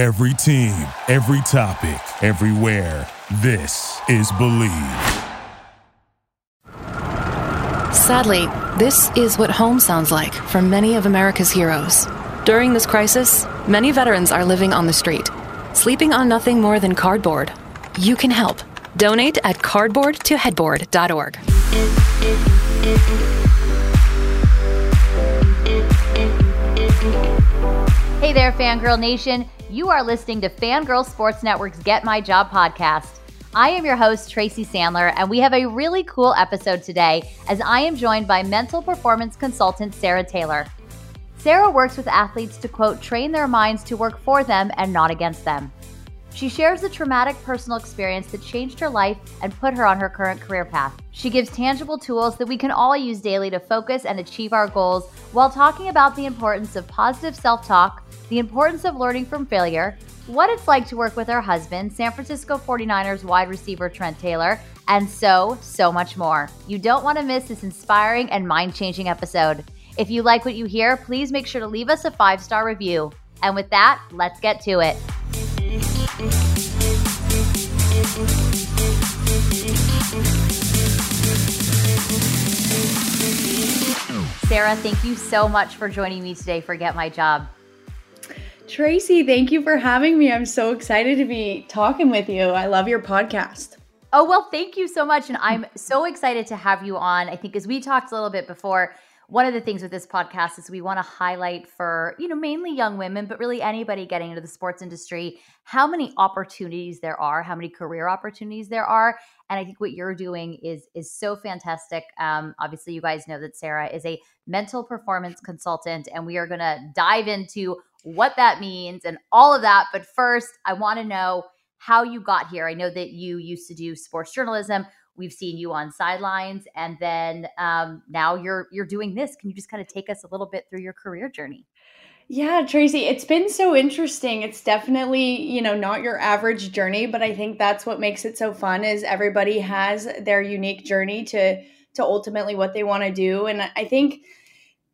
Every team, every topic, everywhere. This is Bleav. Sadly, this is what home sounds like for many of America's heroes. During this crisis, many veterans are living on the street, sleeping on nothing more than cardboard. You can help. Donate at cardboardtoheadboard.org. Hey there, Fangirl Nation. You are listening to Fangirl Sports Network's Get My Job podcast. I am your host, Tracy Sandler, and we have a really cool episode today as I am joined by mental performance consultant Sarah Taylor. Sarah works with athletes to quote, train their minds to work for them and not against them. She shares a traumatic personal experience that changed her life and put her on her current career path. She gives tangible tools that we can all use daily to focus and achieve our goals while talking about the importance of positive self talk, the importance of learning from failure, what it's like to work with her husband, San Francisco 49ers wide receiver Trent Taylor, and so, so much more. You don't want to miss this inspiring and mind changing episode. If you like what you hear, please make sure to leave us a five star review. And with that, let's get to it. Sarah, thank you so much for joining me today for Get My Job. Tracy, thank you for having me. I'm so excited to be talking with you. I love your podcast. Oh, well, thank you so much. And I'm so excited to have you on. I think as we talked a little bit before, one of the things with this podcast is we want to highlight for, you know, mainly young women, but really anybody getting into the sports industry, how many opportunities there are, how many career opportunities there are. And I think what you're doing is is so fantastic. Um, obviously, you guys know that Sarah is a mental performance consultant, and we are going to dive into what that means and all of that. But first, I want to know how you got here. I know that you used to do sports journalism. We've seen you on sidelines, and then um, now you're you're doing this. Can you just kind of take us a little bit through your career journey? Yeah, Tracy, it's been so interesting. It's definitely, you know, not your average journey, but I think that's what makes it so fun is everybody has their unique journey to to ultimately what they want to do. And I think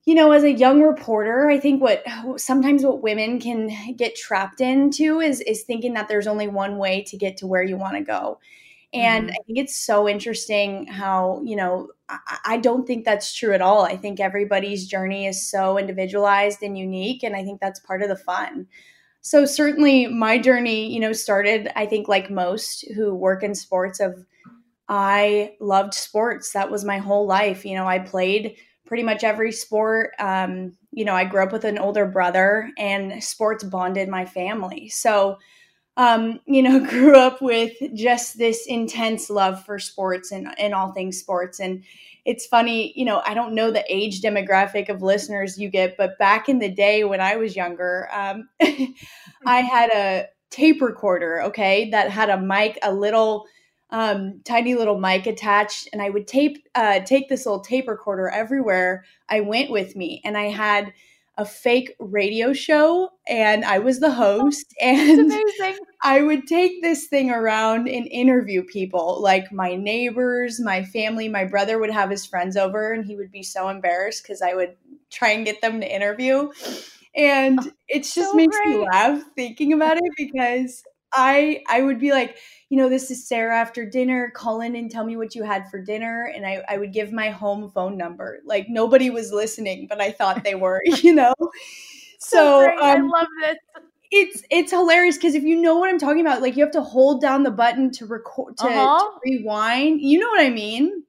you know, as a young reporter, I think what sometimes what women can get trapped into is is thinking that there's only one way to get to where you want to go. And mm-hmm. I think it's so interesting how, you know, I, I, don't think that's true at all. I think everybody's journey is so individualized and unique. And I think that's part of the fun. So, certainly, my journey, you know, started, I think, like most who work in sports, of I loved sports. That was my whole life. You know, I played pretty much every sport. Um, you know, I grew up with an older brother, and sports bonded my family. So, um, you know, grew up with just this intense love for sports and, and all things sports. And it's funny, you know, I don't know the age demographic of listeners you get, but back in the day when I was younger, um, I had a tape recorder, okay, that had a mic, a little um, tiny little mic attached, and I would tape uh, take this little tape recorder everywhere I went with me, and I had a fake radio show and I was the host and I would take this thing around and interview people like my neighbors, my family, my brother would have his friends over and he would be so embarrassed cuz I would try and get them to interview. And oh, it just so makes great. me laugh thinking about it because I I would be like, you know, this is Sarah after dinner. Call in and tell me what you had for dinner. And I, I would give my home phone number. Like nobody was listening, but I thought they were, you know? So, so um, I love this. It's it's hilarious because if you know what I'm talking about, like you have to hold down the button to record to, uh-huh. to rewind. You know what I mean?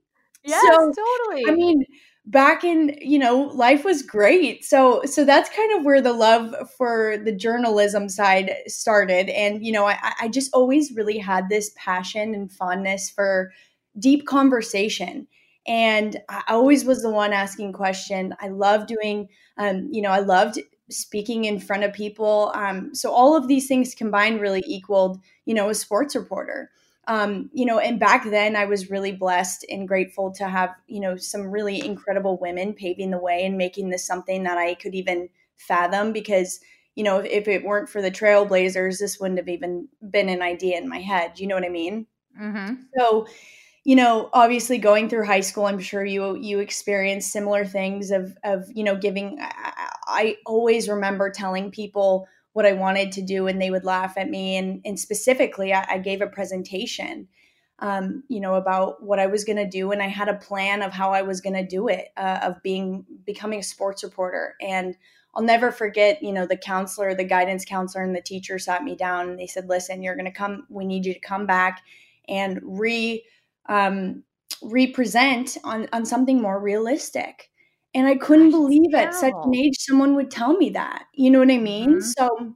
Yes, so, totally. I mean, back in you know life was great. So so that's kind of where the love for the journalism side started. And you know i i just always really had this passion and fondness for deep conversation. And i always was the one asking question i love doing um you know i loved speaking in front of people. Um so all of these things combined really equaled you know a sports reporter um, you know, and back then I was really blessed and grateful to have, you know, some really incredible women paving the way and making this something that I could even fathom because, you know, if, it weren't for the trailblazers, this wouldn't have even been an idea in my head. You know what I mean? Mm-hmm. So, you know, obviously going through high school, I'm sure you you experienced similar things of of you know giving. I, I always remember telling people what I wanted to do, and they would laugh at me. And, and specifically, I, I gave a presentation, um, you know, about what I was going to do, and I had a plan of how I was going to do it, uh, of being becoming a sports reporter. And I'll never forget, you know, the counselor, the guidance counselor, and the teacher sat me down, and they said, "Listen, you're going to come. We need you to come back and re." Um, represent on on something more realistic and i couldn't Gosh, believe at such an age someone would tell me that you know what i mean? Mm-hmm. so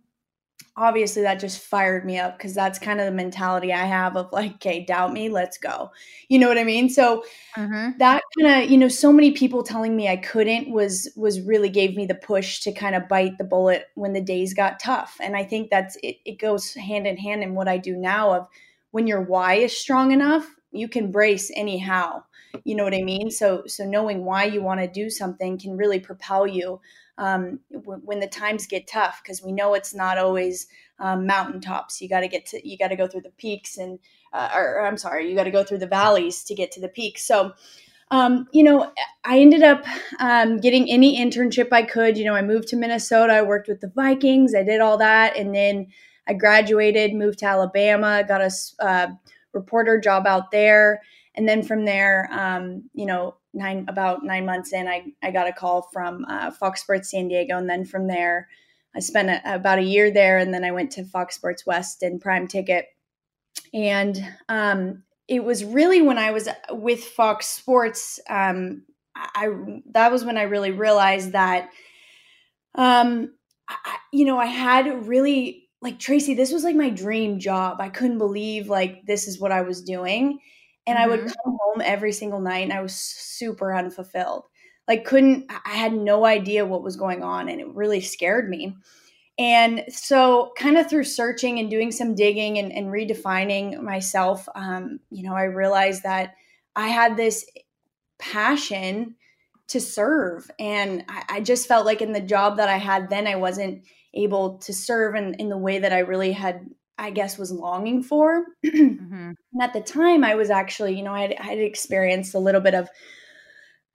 obviously that just fired me up because that's kind of the mentality i have of like okay doubt me let's go. You know what i mean? So mm-hmm. that kind of you know so many people telling me i couldn't was was really gave me the push to kind of bite the bullet when the days got tough. And i think that's it, it goes hand in hand in what i do now of when your why is strong enough you can brace anyhow you know what i mean so so knowing why you want to do something can really propel you um, w- when the times get tough because we know it's not always um, mountaintops you got to get to you got to go through the peaks and uh, or, i'm sorry you got to go through the valleys to get to the peaks so um, you know, I ended up um, getting any internship I could. You know, I moved to Minnesota. I worked with the Vikings. I did all that, and then I graduated, moved to Alabama, got a uh, reporter job out there. And then from there, um, you know, nine about nine months in, I, I got a call from uh, Fox Sports San Diego. And then from there, I spent a, about a year there. And then I went to Fox Sports West and Prime Ticket. And um, it was really when I was with Fox Sports, um, I that was when I really realized that, um, I, you know, I had really like Tracy, this was like my dream job. I couldn't believe like this is what I was doing. And mm-hmm. I would mm-hmm. come home every single night and I was super unfulfilled. Like couldn't I had no idea what was going on and it really scared me. And so kind of through searching and doing some digging and, and redefining myself, um, you know, I realized that I had this passion to serve. And I, I just felt like in the job that I had then I wasn't able to serve in, in the way that I really had, I guess, was longing for. mm-hmm. And at the time, I was actually, you know, I had, I had experienced a little bit of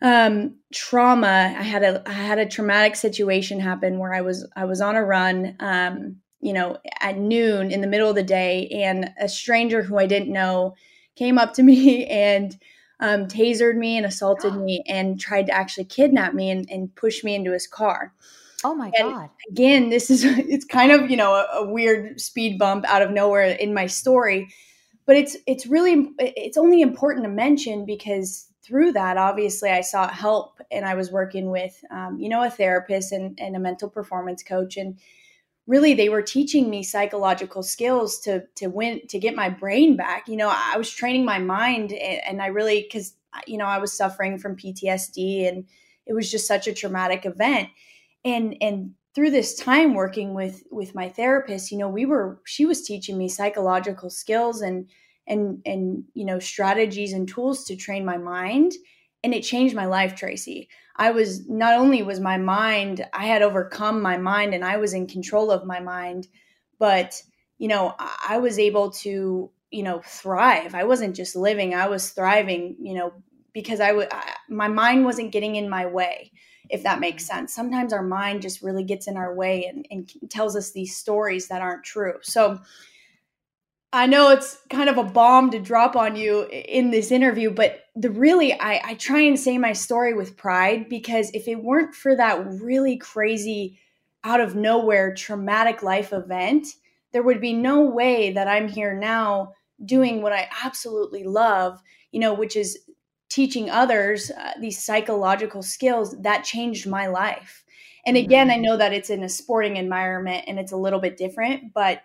um trauma i had a i had a traumatic situation happen where i was i was on a run um you know at noon in the middle of the day and a stranger who i didn't know came up to me and um, tasered me and assaulted me and tried to actually kidnap me and, and push me into his car Oh my and god! Again, this is it's kind of you know a, a, weird speed bump out of nowhere in my story, but it's it's really it's only important to mention because through that, obviously, I sought help and I was working with um, you know a therapist and, and a mental performance coach and really they were teaching me psychological skills to to win to get my brain back you know i was training my mind and, and i really because you know i was suffering from ptsd and it was just such a traumatic event and and through this time working with with my therapist you know we were she was teaching me psychological skills and and and you know strategies and tools to train my mind and it changed my life tracy. I was not only was my mind i had overcome my mind and i was in control of my mind but you know i was able to you know thrive. I wasn't just living i was thriving you know because i would my mind wasn't getting in my way if that makes sense. Sometimes our mind just really gets in our way and, and tells us these stories that aren't true. So I know it's kind of a bomb to drop on you in this interview, but the really, I, I try and say my story with pride because if it weren't for that really crazy, out of nowhere, traumatic life event, there would be no way that I'm here now doing what I absolutely love, you know, which is teaching others uh, these psychological skills that changed my life. And again, I mm-hmm. know that it's in a sporting environment and it's a little bit different, but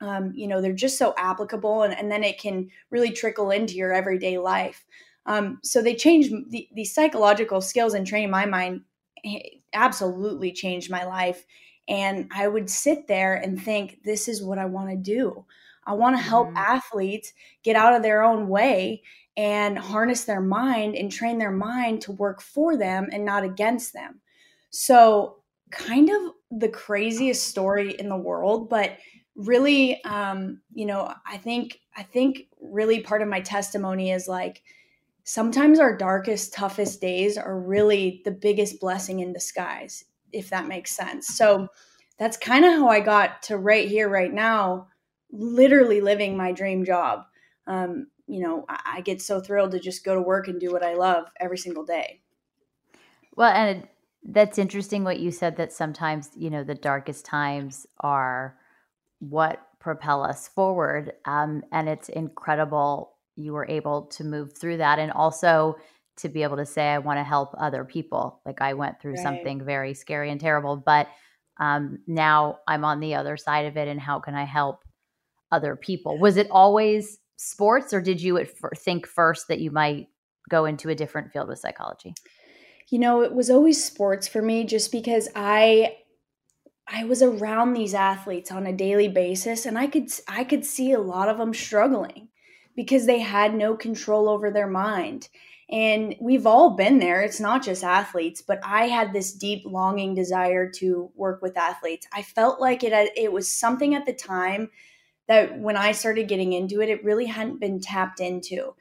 um, you know, they're just so applicable and, and then it can really trickle into your everyday life. Um, so they changed the, the psychological skills and training my mind eh, absolutely changed my life. And I would sit there and think, this is what I want to do. I want to help mm-hmm. athletes get out of their own way and harness their mind and train their mind to work for them and not against them. So, kind of the craziest story in the world, but really um you know i think i think really part of my testimony is like sometimes our darkest toughest days are really the biggest blessing in disguise if that makes sense so that's kind of how I got to right here, right now, literally living my dream job. Um, you know, I, I get so thrilled to just go to work and do what I love every single day. Well, and that's interesting what you said that sometimes, you know, the darkest times are what propel us forward. Um, and it's incredible you were able to move through that and also to be able to say, I want to help other people. Like I went through right. something very scary and terrible, but um, now I'm on the other side of it. And how can I help other people? Was it always sports or did you think first that you might go into a different field with psychology? You know, it was always sports for me just because I I was around these athletes on a daily basis and I could I could see a lot of them struggling because they had no control over their mind. And we've all been there. It's not just athletes, but I had this deep longing desire to work with athletes. I felt like it it was something at the time that when I started getting into it, it really hadn't been tapped into.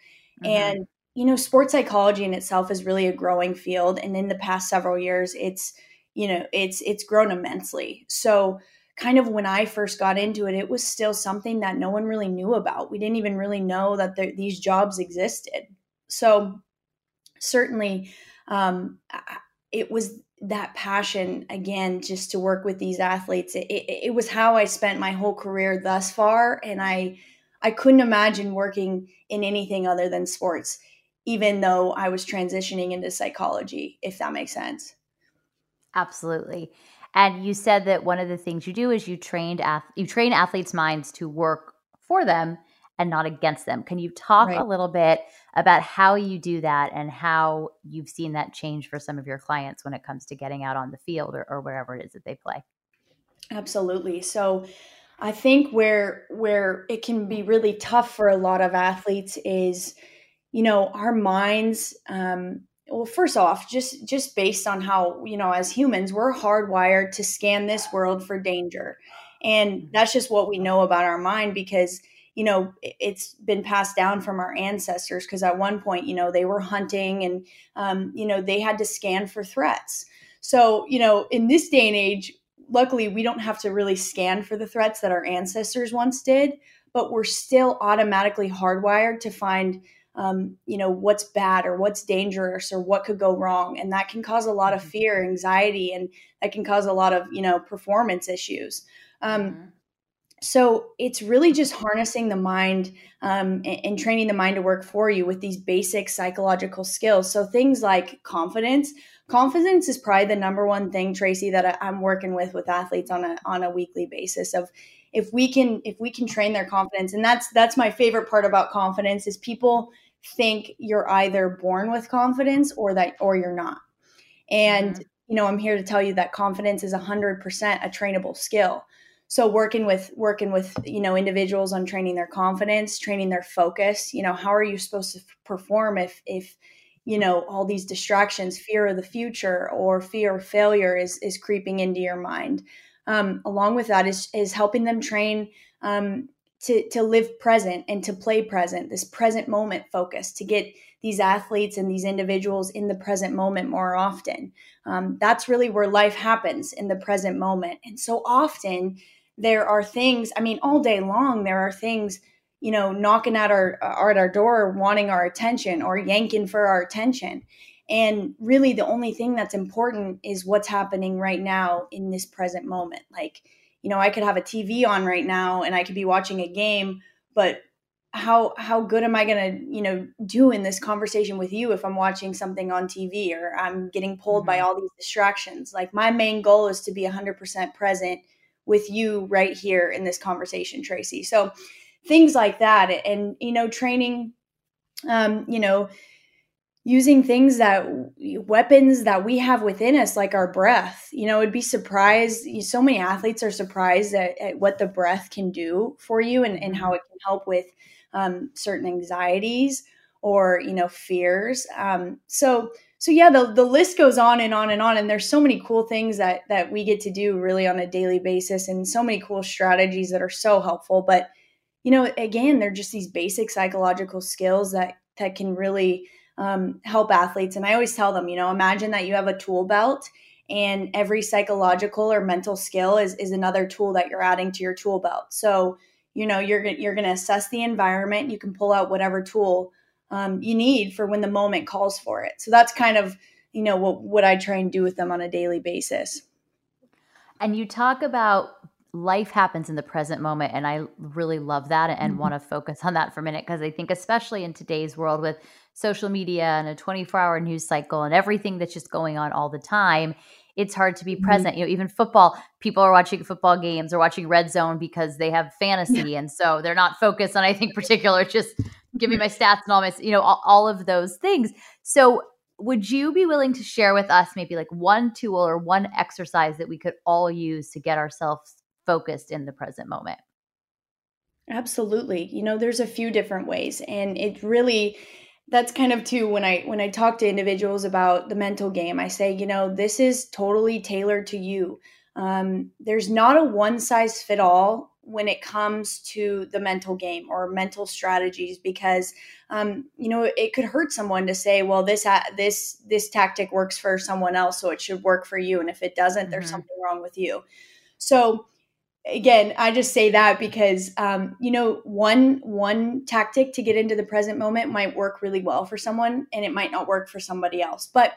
Mm-hmm. And you know, sports psychology in itself is really a growing field and in the past several years it's you know, it's it's grown immensely. So kind of when I first got into it, it was still something that no one really knew about. We didn't even really know that there, these jobs existed. So certainly um, it was that passion again just to work with these athletes it, it, it, was how i spent my whole career thus far and i i couldn't imagine working in anything other than sports even though i was transitioning into psychology if that makes sense. Absolutely. And you said that one of the things you do is you trained you train athletes minds to work for them and not against them can you talk right. a little bit about how you do that and how you've seen that change for some of your clients when it comes to getting out on the field or, or wherever it is that they play. Absolutely. So I think where where it can be really tough for a lot of athletes is, you know, our minds. Um, well, first off, just just based on how you know, as humans, we're hardwired to scan this world for danger, and that's just what we know about our mind because you know it's been passed down from our ancestors because at one point you know they were hunting and um, you know they had to scan for threats. So you know in this day and age luckily we don't have to really scan for the threats that our ancestors once did but we're still automatically hardwired to find um, you know what's bad or what's dangerous or what could go wrong and that can cause a lot of mm-hmm. fear anxiety and that can cause a lot of you know performance issues. Um, mm-hmm so it's really just harnessing the mind um, and, training the mind to work for you with these basic psychological skills. So things like confidence. Confidence is probably the number one thing tracy that I, i'm working with with athletes on a on a weekly basis of if we can if we can train their confidence. And that's that's my favorite part about confidence is people think you're either born with confidence or that or you're not. And mm-hmm. you know i'm here to tell you that confidence is 100% a trainable skill so working with working with you know individuals on training their confidence training their focus you know how are you supposed to perform if if you know all these distractions fear of the future or fear of failure is is creeping into your mind? Um, along with that is is helping them train um, to to live present and to play present this present moment focus to get these athletes and these individuals in the present moment more often. Um, that's really where life happens in the present moment. And so often there are things i mean all day long there are things you know knocking at our at our door wanting our attention or yanking for our attention. And really the only thing that's important is what's happening right now in this present moment. Like you know i could have a tv on right now and i could be watching a game but how how good am i going to you know do in this conversation with you if i'm watching something on tv or i'm getting pulled mm-hmm. by all these distractions? Like my main goal is to be 100% present with you right here in this conversation, Tracy. So things like that. And, you know, training, um, you know, using things that weapons that we have within us like our breath you know it'd be surprised so many athletes are surprised at, at what the breath can do for you and, and how it can help with um, certain anxieties or you know fears um, so so yeah, the the list goes on and on and on, and there's so many cool things that that we get to do really on a daily basis, and so many cool strategies that are so helpful. But you know, again, they're just these basic psychological skills that that can really um, help athletes. And I always tell them, you know, imagine that you have a tool belt and every psychological or mental skill is is another tool that you're adding to your tool belt so you know you're you're going to assess the environment you can pull out whatever tool um, you need for when the moment calls for it so that's kind of you know what what i try and do with them on a daily basis and you talk about life happens in the present moment and i really love that and mm-hmm. want to focus on that for a minute because i think especially in today's world with social media and a 24 hour news cycle and everything that's just going on all the time it's hard to be mm-hmm. present you know even football people are watching football games or watching red zone because they have fantasy yeah. and so they're not focused on anything particular just give me my stats and all my you know all, all of those things so would you be willing to share with us maybe like one tool or one exercise that we could all use to get ourselves focused in the present moment? Absolutely. You know, there's a few different ways and it really that's kind of too when I when I talk to individuals about the mental game, I say, you know, this is totally tailored to you. Um, there's not a one size fit all when it comes to the mental game or mental strategies because um, you know it could hurt someone to say well this this this tactic works for someone else so it should work for you and if it doesn't mm-hmm. there's something wrong with you so again i just say that because um, you know one one tactic to get into the present moment might work really well for someone and it might not work for somebody else but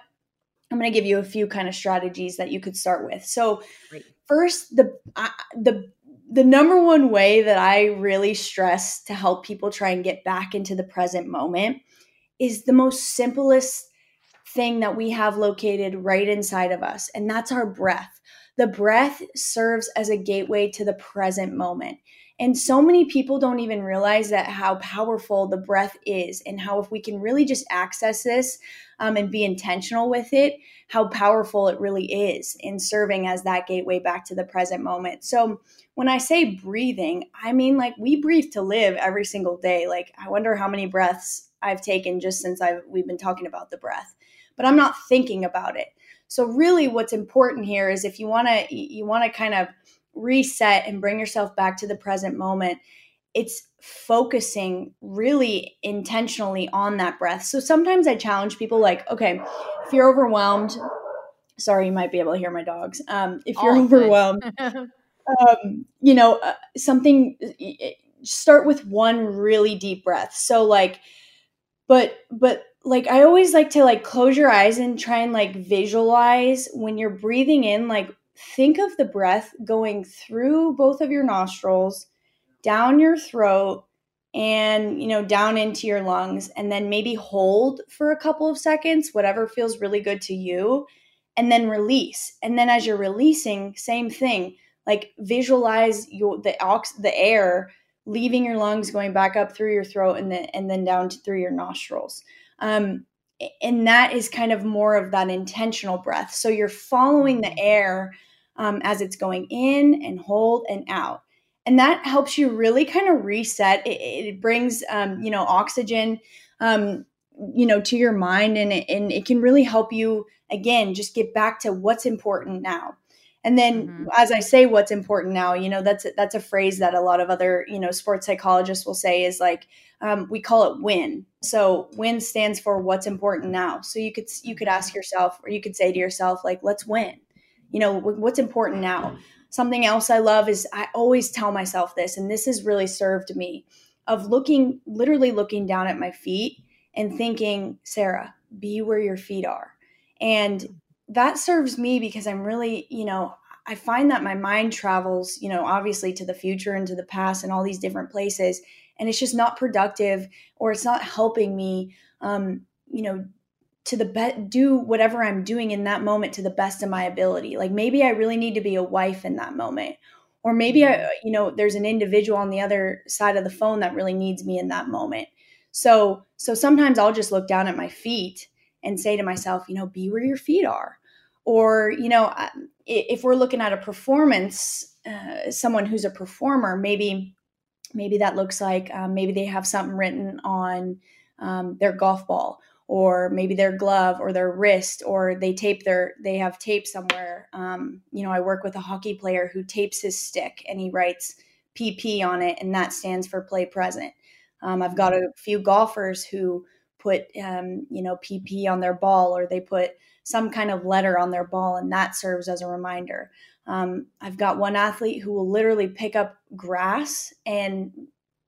i'm going to give you a few kind of strategies that you could start with so Great. first the uh, the the number one way that I really stress to help people try and get back into the present moment is the most simplest thing that we have located right inside of us, and that's our breath. The breath serves as a gateway to the present moment. And so many people don't even realize that how powerful the breath is, and how if we can really just access this um, and be intentional with it, how powerful it really is in serving as that gateway back to the present moment. So, when I say breathing, I mean like we breathe to live every single day. Like I wonder how many breaths I've taken just since I've we've been talking about the breath. But I'm not thinking about it. So really what's important here is if you want to you want to kind of reset and bring yourself back to the present moment, it's focusing really intentionally on that breath. So sometimes I challenge people like, okay, if you're overwhelmed, sorry, you might be able to hear my dogs. Um, if you're overwhelmed, um, you know, uh, something, start with one really deep breath. So, like, but, but, like I always like to like close your eyes and try and like visualize when you're breathing in like think of the breath going through both of your nostrils down your throat and you know down into your lungs and then maybe hold for a couple of seconds whatever feels really good to you and then release. And then as you're releasing same thing like visualize your the ox the air leaving your lungs going back up through your throat and then and then down to, through your nostrils. Um, and that is kind of more of that intentional breath. So you're following the mm-hmm. air um, as it's going in and hold and out and that helps you really kind of reset it, it brings um, you know oxygen um, you know to your mind and it, and it can really help you again just get back to what's important now and then mm-hmm. as I say what's important now, you know, that's that's a phrase that a lot of other, you know, sports psychologists will say is like um, we call it win. So win stands for what's important now. So you could you could ask yourself or you could say to yourself like let's win. You know, what's important now. Something else I love is I always tell myself this and this has really served me of looking literally looking down at my feet and thinking, Sarah, be where your feet are. And that serves me because I'm really, you know, I find that my mind travels, you know, obviously to the future and to the past and all these different places. And it's just not productive or it's not helping me, um, you know, to the be- do whatever I'm doing in that moment to the best of my ability. Like maybe I really need to be a wife in that moment. Or maybe I, mm-hmm. you know, there's an individual on the other side of the phone that really needs me in that moment. So, so sometimes I'll just look down at my feet and say to myself, you know, be where your feet are or you know if we're looking at a performance uh, someone who's a performer maybe maybe that looks like um, maybe they have something written on um, their golf ball or maybe their glove or their wrist or they tape their they have tape somewhere um, you know i work with a hockey player who tapes his stick and he writes pp on it and that stands for play present um, i've got a few golfers who put um, you know pp on their ball or they put some kind of letter on their ball, and that serves as a reminder. Um, I've got one athlete who will literally pick up grass and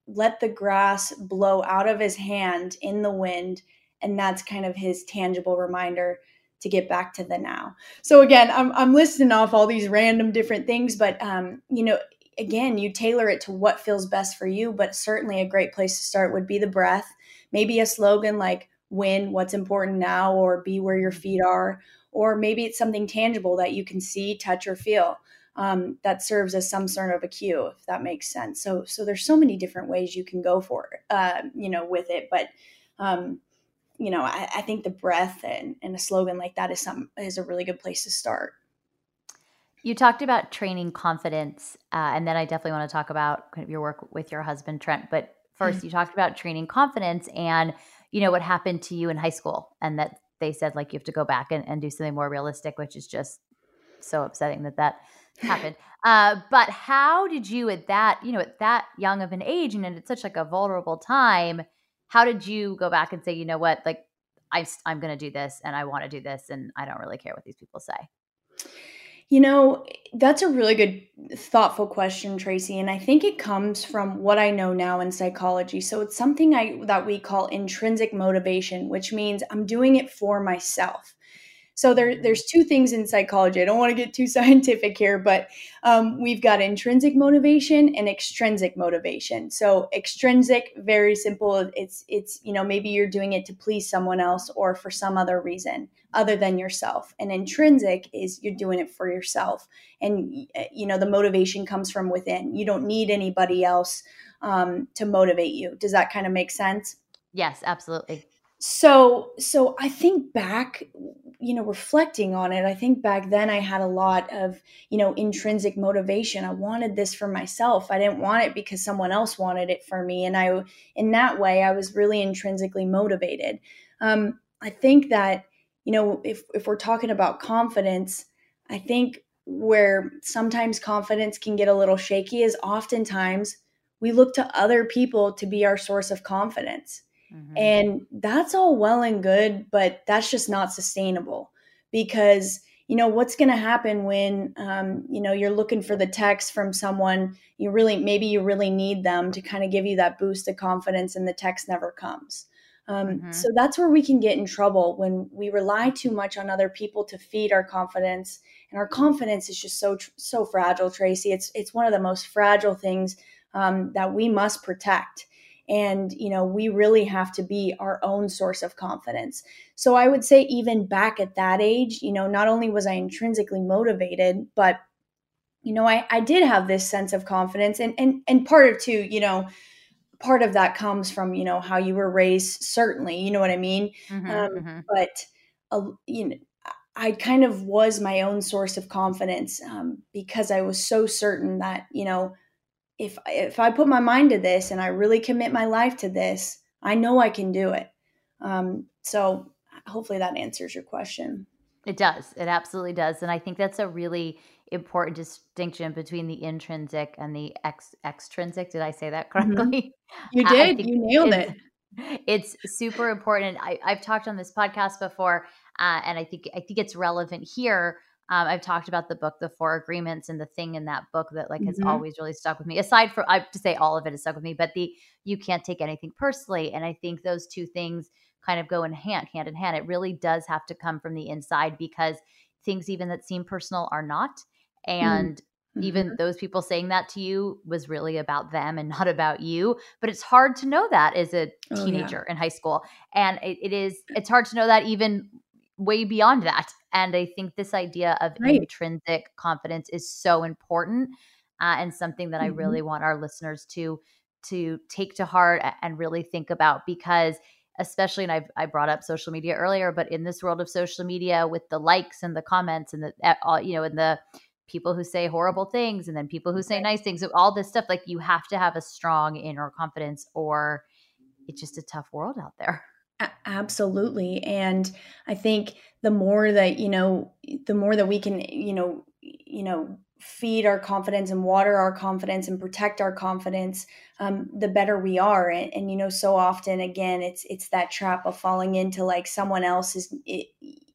let the grass blow out of his hand in the wind. And that's kind of his tangible reminder to get back to the now. So again, I'm, I'm listing off all these random different things, but um, you know, again, you tailor it to what feels best for you. But certainly a great place to start would be the breath. Maybe a slogan like "Win what's important now" or "Be where your feet are," or maybe it's something tangible that you can see, touch, or feel um, that serves as some sort of a cue, if that makes sense. So, so there's so many different ways you can go for it, uh, you know, with it. But, um, you know, I, I think the breath and, and a slogan like that is some is a really good place to start. You talked about training confidence, uh, and then I definitely want to talk about kind of your work with your husband Trent. But 1st mm-hmm. you talked about training confidence, and you know what happened to you in high school, and that they said like you have to go back and, and do something more realistic, which is just so upsetting that that happened. Uh, but how did you at that, you know, at that young of an age and at such like a vulnerable time, how did you go back and say, you know what, like I, I'm going to do this and I want to do this and I don't really care what these people say? You know, that's a really good, thoughtful question, Tracy. And I think it comes from what I know now in psychology. So it's something I, that we call intrinsic motivation, which means I'm doing it for myself. So there, there's two things in psychology. I don't want to get too scientific here, but um, we've got intrinsic motivation and extrinsic motivation. So extrinsic, very simple. It's it's you know maybe you're doing it to please someone else or for some other reason other than yourself. And intrinsic is you're doing it for yourself, and you know the motivation comes from within. You don't need anybody else um, to motivate you. Does that kind of make sense? Yes, absolutely so so i think back you know reflecting on it i think back then i had a lot of you know intrinsic motivation. I wanted this for myself. I didn't want it because someone else wanted it for me and i in that way i was really intrinsically motivated. Um, i think that you know if if we're talking about confidence i think where sometimes confidence can get a little shaky is oftentimes we look to other people to be our source of confidence Mm-hmm. And that's all well and good, but that's just not sustainable because you know what's going to happen when um, you know you're looking for the text from someone you really maybe you really need them to kind of give you that boost of confidence and the text never comes um, mm-hmm. so that's where we can get in trouble when we rely too much on other people to feed our confidence and our confidence is just so so fragile tracy it's it's one of the most fragile things um, that we must protect and you know we really have to be our own source of confidence. So i would say even back at that age you know not only was i intrinsically motivated but you know i, I did have this sense of confidence. And and and part of too you know part of that comes from you know how you were raised certainly you know what i mean? Mm-hmm, um, mm-hmm. but uh, you know I kind of was my own source of confidence um, because I was so certain that you know if if I put my mind to this and I really commit my life to this, I know I can do it. Um, so hopefully that answers your question. It does. It absolutely does, and I think that's a really important distinction between the intrinsic and the ex- extrinsic. Did I say that mm-hmm. correctly? Mm-hmm. You did. You nailed it. It's super important. I, have talked on this podcast before, uh, and I think I think it's relevant here um, I've talked about the book, The Four Agreements, and the thing in that book that like has mm-hmm. always really stuck with me. Aside from I have to say all of it has stuck with me, but the you can't take anything personally, and I think those two things kind of go in hand hand in hand. It really does have to come from the inside because things even that seem personal are not, mm-hmm. and mm-hmm. even those people saying that to you was really about them and not about you. But it's hard to know that as a teenager oh, yeah. in high school, and it, it is it's hard to know that even way beyond that. And I think this idea of right. intrinsic confidence is so important uh, and something that mm-hmm. I really want our listeners to to take to heart and really think about because especially and I've, I brought up social media earlier, but in this world of social media with the likes and the comments and the all, you know and the people who say horrible things and then people who say nice things, all this stuff like you have to have a strong inner confidence or it's just a tough world out there. Absolutely. And I think the more that, you know, the more that we can, you know, you know, feed our confidence and water our confidence and protect our confidence um, the better we are and, and, you know so often again it's it's that trap of falling into like someone else is it,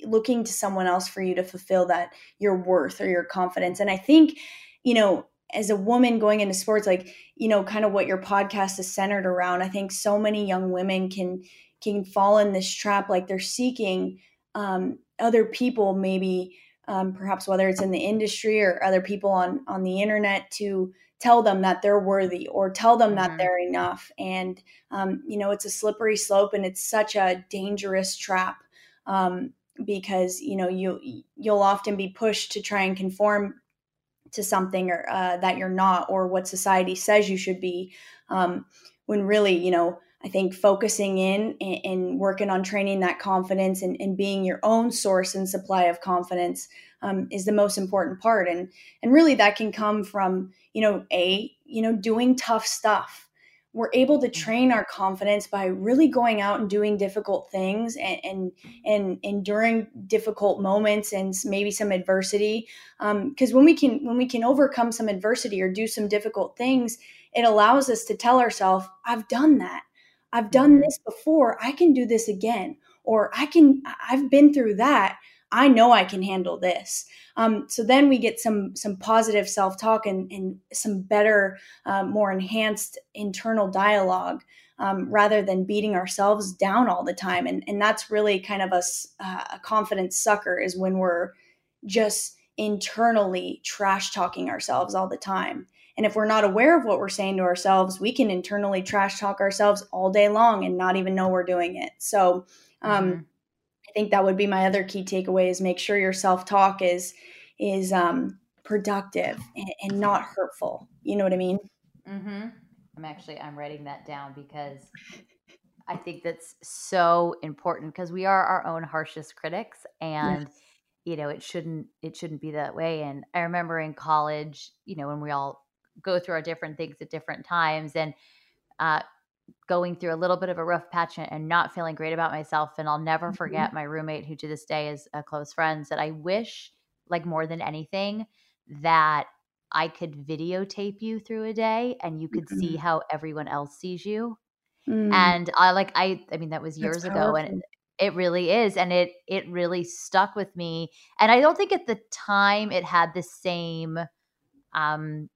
looking to someone else for you to fulfill that your worth or your confidence and i think you know as a woman going into sports like you know kind of what your podcast is centered around i think so many young women can can fall in this trap like they're seeking um, other people maybe um, perhaps whether it's in the industry or other people on on the internet to tell them that they're worthy or tell them mm-hmm. that they're enough and um, you know it's a slippery slope and it's such a dangerous trap um, because you know you you'll often be pushed to try and conform to something or uh, that you're not or what society says you should be um, when really you know I think focusing in and, and working on training that confidence and, and, being your own source and supply of confidence um, is the most important part. And and really that can come from you know a you know doing tough stuff. We're able to train our confidence by really going out and doing difficult things and and, and enduring difficult moments and maybe some adversity. Because um, when we can when we can overcome some adversity or do some difficult things, it allows us to tell ourselves, "I've done that." I've done mm-hmm. this before. I can do this again. Or I can, I've been through that. I know I can handle this. Um, so then we get some some positive self talk and, and some better, uh, more enhanced internal dialogue um, rather than beating ourselves down all the time. And and that's really kind of a, uh, a confidence sucker is when we're just internally trash talking ourselves all the time. And if we're not aware of what we're saying to ourselves, we can internally trash talk ourselves all day long and not even know we're doing it. So, um, mm-hmm. I think that would be my other key takeaway: is make sure your self talk is is um, productive and, and, not hurtful. You know what I mean? Mm-hmm. I'm actually I'm writing that down because I think that's so important because we are our own harshest critics and. Yes you know it shouldn't it shouldn't be that way and i remember in college you know when we all go through our different things at different times and uh, going through a little bit of a rough patch and not feeling great about myself. And I'll never mm-hmm. forget my roommate, who to this day is a close friend, said, I wish, like more than anything, that I could videotape you through a day and you could mm-hmm. see how everyone else sees you. Mm. And I like I I mean that was years ago and it, it really is and it it really stuck with me and I don't think at the time it had the same um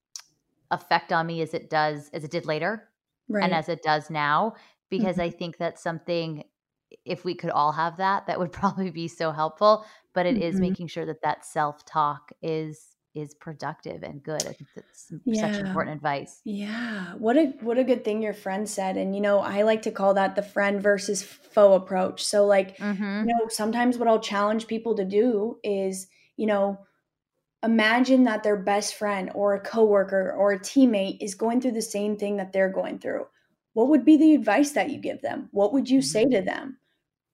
effect on me as it does as it did later right. and as it does now because mm-hmm. I think that's something if we could all have that that would probably be so helpful but it mm-hmm. is making sure that that self-talk is is productive and good. I think that's yeah. such important advice. Yeah. What a what a good thing your friend said. And you know, I like to call that the friend versus foe approach. So like, mm-hmm. you know, sometimes what I'll challenge people to do is, you know, imagine that their best friend or a coworker or a teammate is going through the same thing that they're going through. What would be the advice that you give them? What would you say to mm-hmm. them?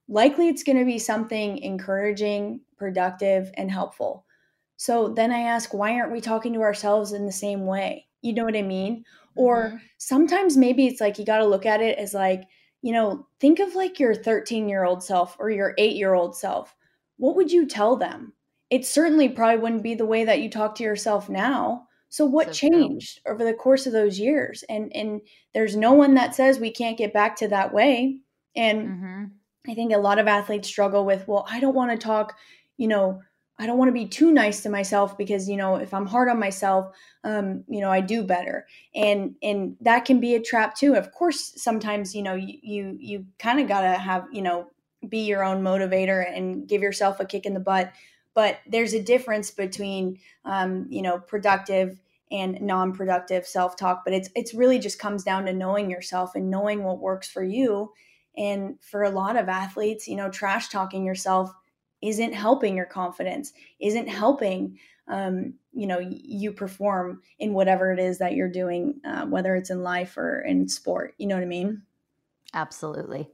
Likely it's going to be something encouraging, productive, and helpful. So then I ask, why aren't we talking to ourselves in the same way? You know what I mean? Mm-hmm. Or sometimes maybe it's like you got to look at it as like, you know, think of like your 13 year old self or your eight year old self. What would you tell them? It certainly probably wouldn't be the way that you talk to yourself now. So what so changed true. over the course of those years? And and there's no one that says we can't get back to that way. And mm-hmm. I think a lot of athletes struggle with, well, I don't want to talk, you know, I don't want to be too nice to myself because you know if I'm hard on myself, um, you know I do better, and and that can be a trap too. Of course, sometimes you know you you, you kind of gotta have you know be your own motivator and give yourself a kick in the butt but there's a difference between um, you know productive and non-productive self-talk but it's it's really just comes down to knowing yourself and knowing what works for you. And for a lot of athletes you know trash talking yourself isn't helping your confidence isn't helping um, you know you perform in whatever it is that you're doing uh, whether it's in life or in sport. You know what i mean? Absolutely.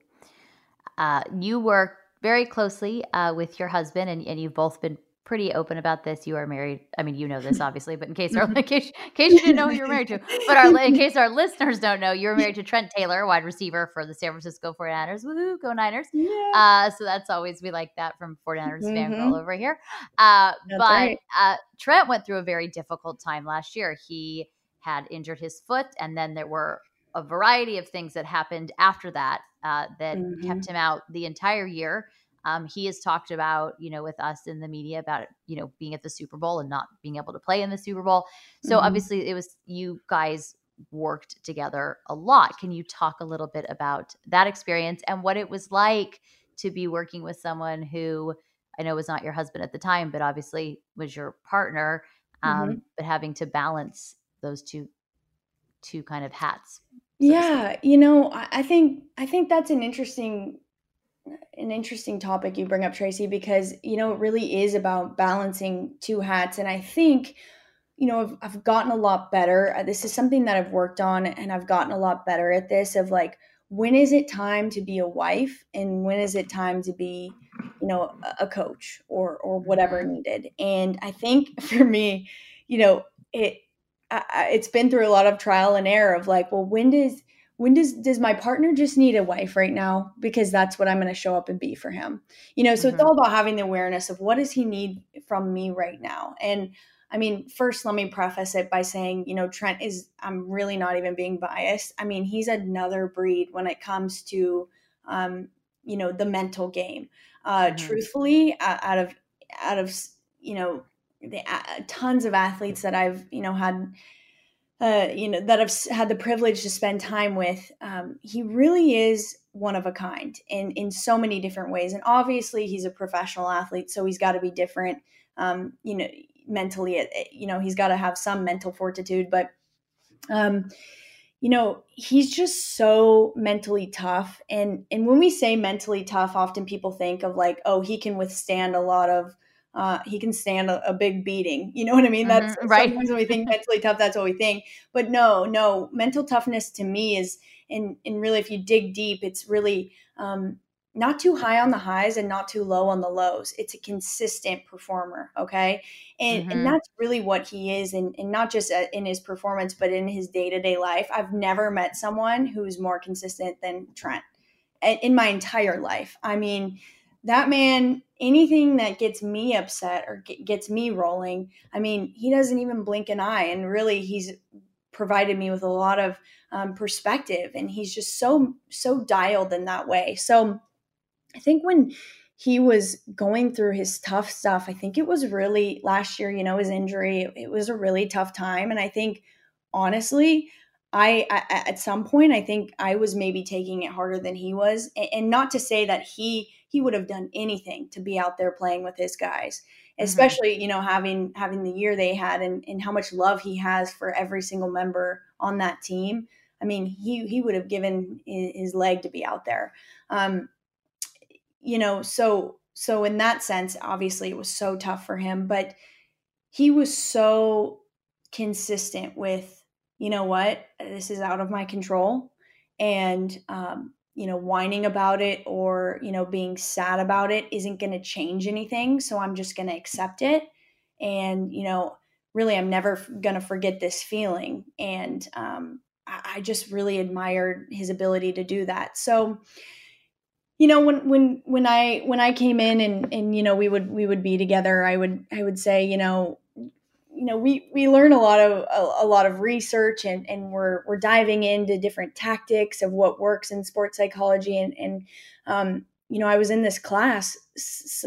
Uh, you work very closely uh, with your husband, and, and you've both been pretty open about this. You are married. I mean, you know this obviously, but in case our, in case, in case you didn't know who you were married to, but our, in case our listeners don't know, you were married to Trent Taylor, wide receiver for the San Francisco 49ers. Woohoo, go Niners. Yeah. Uh, so that's always, we like that from 49ers mm-hmm. fangirl over here. Uh, but right. uh, Trent went through a very difficult time last year. He had injured his foot, and then there were a variety of things that happened after that uh, that mm-hmm. kept him out the entire year. Um, he has talked about, you know, with us in the media about, you know, being at the Super Bowl and not being able to play in the Super Bowl. So mm-hmm. obviously, it was you guys worked together a lot. Can you talk a little bit about that experience and what it was like to be working with someone who I know was not your husband at the time, but obviously was your partner, um, mm-hmm. but having to balance those two two kind of hats. Yeah, you know, I think I think that's an interesting an interesting topic you bring up, Tracy, because you know it really is about balancing two hats, and I think you know I've, I've gotten a lot better. Uh, this is something that I've worked on, and I've gotten a lot better at this. Of like, when is it time to be a wife, and when is it time to be, you know, a coach or or whatever mm-hmm. needed. And I think for me, you know, it I, it's been through a lot of trial and error of like, well, when does when does does my partner just need a wife right now? Because that's what i'm going to show up and be for him. You know so mm-hmm. it's all about having the awareness of what does he need from me right now? And i mean first let me preface it by saying you know trent is i'm really not even being biased. I mean he's another breed when it comes to um, you know the mental game. Uh, mm-hmm. truthfully out of out of you know the uh, tons of athletes that i've you know had uh, you know that I've had the privilege to spend time with, um, he really is one of a kind in in so many different ways. And obviously, he's a professional athlete, so he's got to be different. Um, you know, mentally, you know, he's got to have some mental fortitude, but. Um, you know he's just so mentally tough and and when we say mentally tough often people think of like oh he can withstand a lot of uh, he can stand a, a, big beating. You know what I mean? That's mm-hmm, right. Sometimes when we think mentally tough, that's what we think. But no, no, mental toughness to me is, and and really, if you dig deep, it's really um, not too high on the highs and not too low on the lows. It's a consistent performer. Okay, and mm-hmm. and that's really what he is, and and not just uh, in his performance, but in his day to day life. I've never met someone who's more consistent than Trent in my entire life. I mean that man anything that gets me upset or gets me rolling i mean he doesn't even blink an eye and really he's provided me with a lot of um, perspective and he's just so so dialed in that way. So i think when he was going through his tough stuff i think it was really last year you know his injury it was a really tough time and i think honestly I, I, at some point I think I was maybe taking it harder than he was and not to say that he he would have done anything to be out there playing with his guys mm-hmm. especially you know having having the year they had and, and how much love he has for every single member on that team I mean he he would have given his leg to be out there um you know so so in that sense obviously it was so tough for him but he was so consistent with you know what, this is out of my control. And, um, you know, whining about it or, you know, being sad about it isn't going to change anything. So I'm just going to accept it. And, you know, really, I'm never going to forget this feeling. And um, I, I just really admired his ability to do that. So, you know when when when i when i came in and and you know we would we would be together i would i would say you know you know we we learn a lot of a, a, lot of research and and we're we're diving into different tactics of what works in sports psychology and and um, you know I was in this class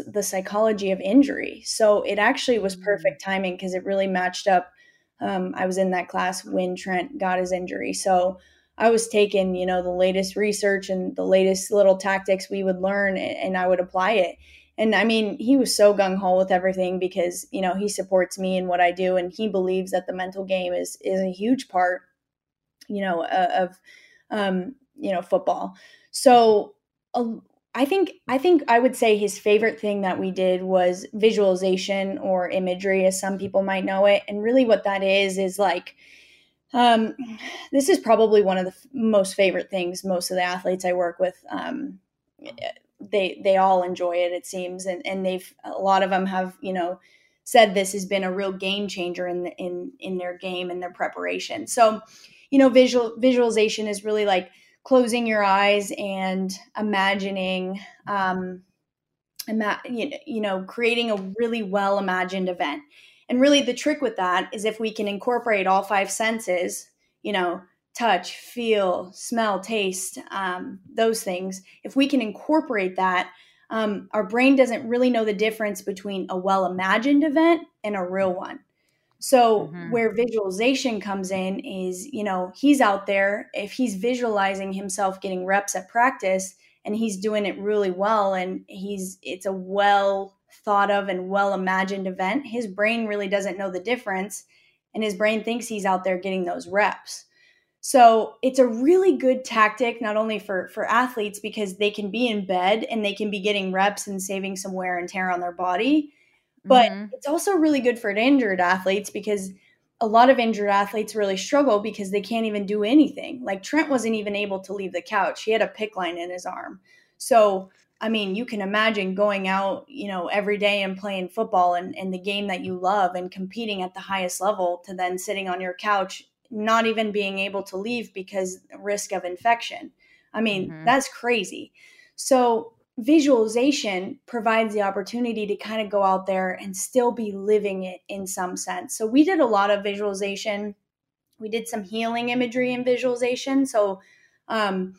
the psychology of injury. So it actually was mm. perfect timing because it really matched up um, I was in that class when Trent got his injury. So I was taking you know the latest research and the latest little tactics we would learn and, and I would apply it and I mean, he was so gung ho with everything because you know he supports me and what I do, and he believes that the mental game is is a huge part, you know, of um, you know football. So uh, I think I think I would say his favorite thing that we did was visualization or imagery, as some people might know it, and really what that is is like. Um, this is probably one of the f- most favorite things most of the athletes I work with um, they they all enjoy it it seems and and they've a lot of them have you know said this has been a real game changer in the, in in their game and their preparation. So you know visual visualization is really like closing your eyes and imagining um ima- you know creating a really well imagined event. And really the trick with that is if we can incorporate all five senses you know touch, feel, smell, taste, um, those things, if we can incorporate that, um, our brain doesn't really know the difference between a well imagined event and a real one. So, mm-hmm. where visualization comes in is, you know, he's out there, if he's visualizing himself getting reps at practice and he's doing it really well and he's, it's a well thought of and well imagined event, his brain really doesn't know the difference. And his brain thinks he's out there getting those reps. So it's a really good tactic, not only for for athletes because they can be in bed and they can be getting reps and saving some wear and tear on their body, but mm-hmm. it's also really good for injured athletes because a lot of injured athletes really struggle because they can't even do anything. Like Trent wasn't even able to leave the couch; he had a PICC line in his arm. So I mean, you can imagine going out, you know, every day and playing football and, and the game that you love and competing at the highest level to then sitting on your couch not even being able to leave because risk of infection. I mean, mm-hmm. that's crazy. So visualization provides the opportunity to kind of go out there and still be living it in some sense. So we did a lot of visualization. We did some healing imagery and visualization. So um,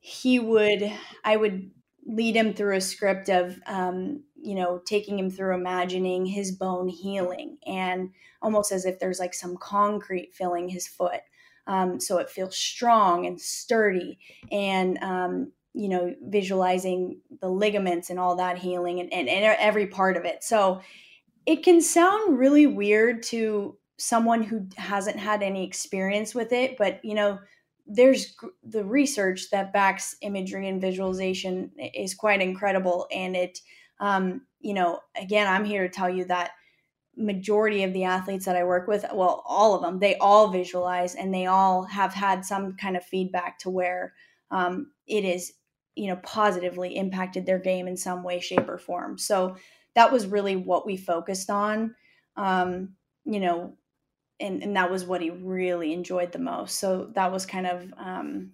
he would, I would lead him through a script of um, you know, taking him through imagining his bone healing and almost as if there's like some concrete filling his foot. Um, so it feels strong and sturdy and, um, you know, visualizing the ligaments and all that healing and, and, and every part of it. So it can sound really weird to someone who hasn't had any experience with it, but, you know, there's the research that backs imagery and visualization is quite incredible and it um, you know, again, I'm here to tell you that majority of the athletes that I work with, well, all of them, they all visualize and they all have had some kind of feedback to where um, it is, you know, positively impacted their game in some way, shape, or form. So that was really what we focused on, um, you know, and, and that was what he really enjoyed the most. So that was kind of, um,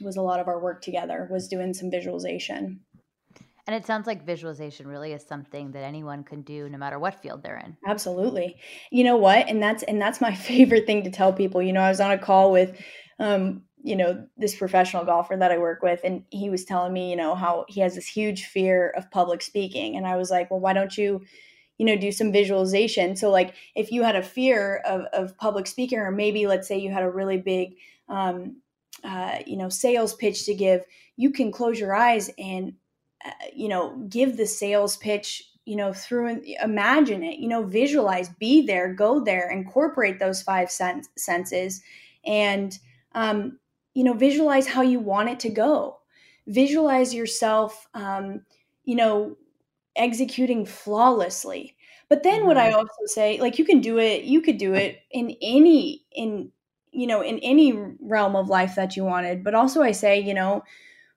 was a lot of our work together was doing some visualization. And it sounds like visualization really is something that anyone can do no matter what field they're in. Absolutely. You know what? And that's and that's my favorite thing to tell people. You know, I was on a call with um, you know, this professional golfer that I work with and he was telling me, you know, how he has this huge fear of public speaking and I was like, "Well, why don't you you know do some visualization so like if you had a fear of, of public speaking or maybe let's say you had a really big um, uh, you know sales pitch to give you can close your eyes and you know, give the sales pitch, you know, through imagine it, you know, visualize, be there, go there, incorporate those five sen- senses and, um, you know, visualize how you want it to go. Visualize yourself, um, you know, executing flawlessly. But then what I mm-hmm. also say, like you can do it, you could do it in any, in, you know, in any realm of life that you wanted. But also I say, you know,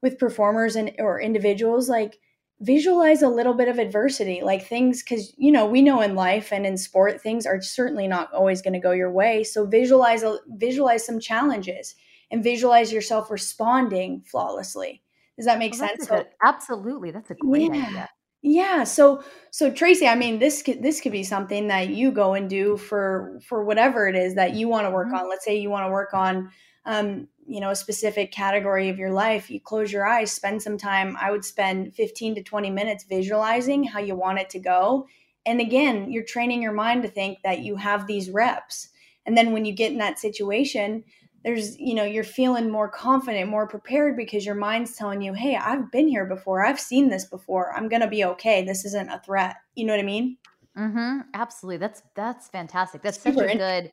with performers and or individuals like visualize a little bit of adversity like things because you know we know in life and in sport things are certainly not always going to go your way. So visualize visualize some challenges and visualize yourself responding flawlessly. Does that make well, sense? So, absolutely that's a great yeah. idea. Yeah so so tracy i mean this could this could be something that you go and do for for whatever it is that you want to work mm-hmm. on. Let's say you want to work on um, you know a specific category of your life you close your eyes spend some time i would spend 15 to 20 minutes visualizing how you want it to go. And again you're training your mind to think that you have these reps. And then when you get in that situation there's you know you're feeling more confident more prepared because your mind's telling you hey i've been here before. I've seen this before. I'm gonna be okay. This isn't a threat. You know what i mean? Mm-hmm. Absolutely. That's that's fantastic. That's Super such a good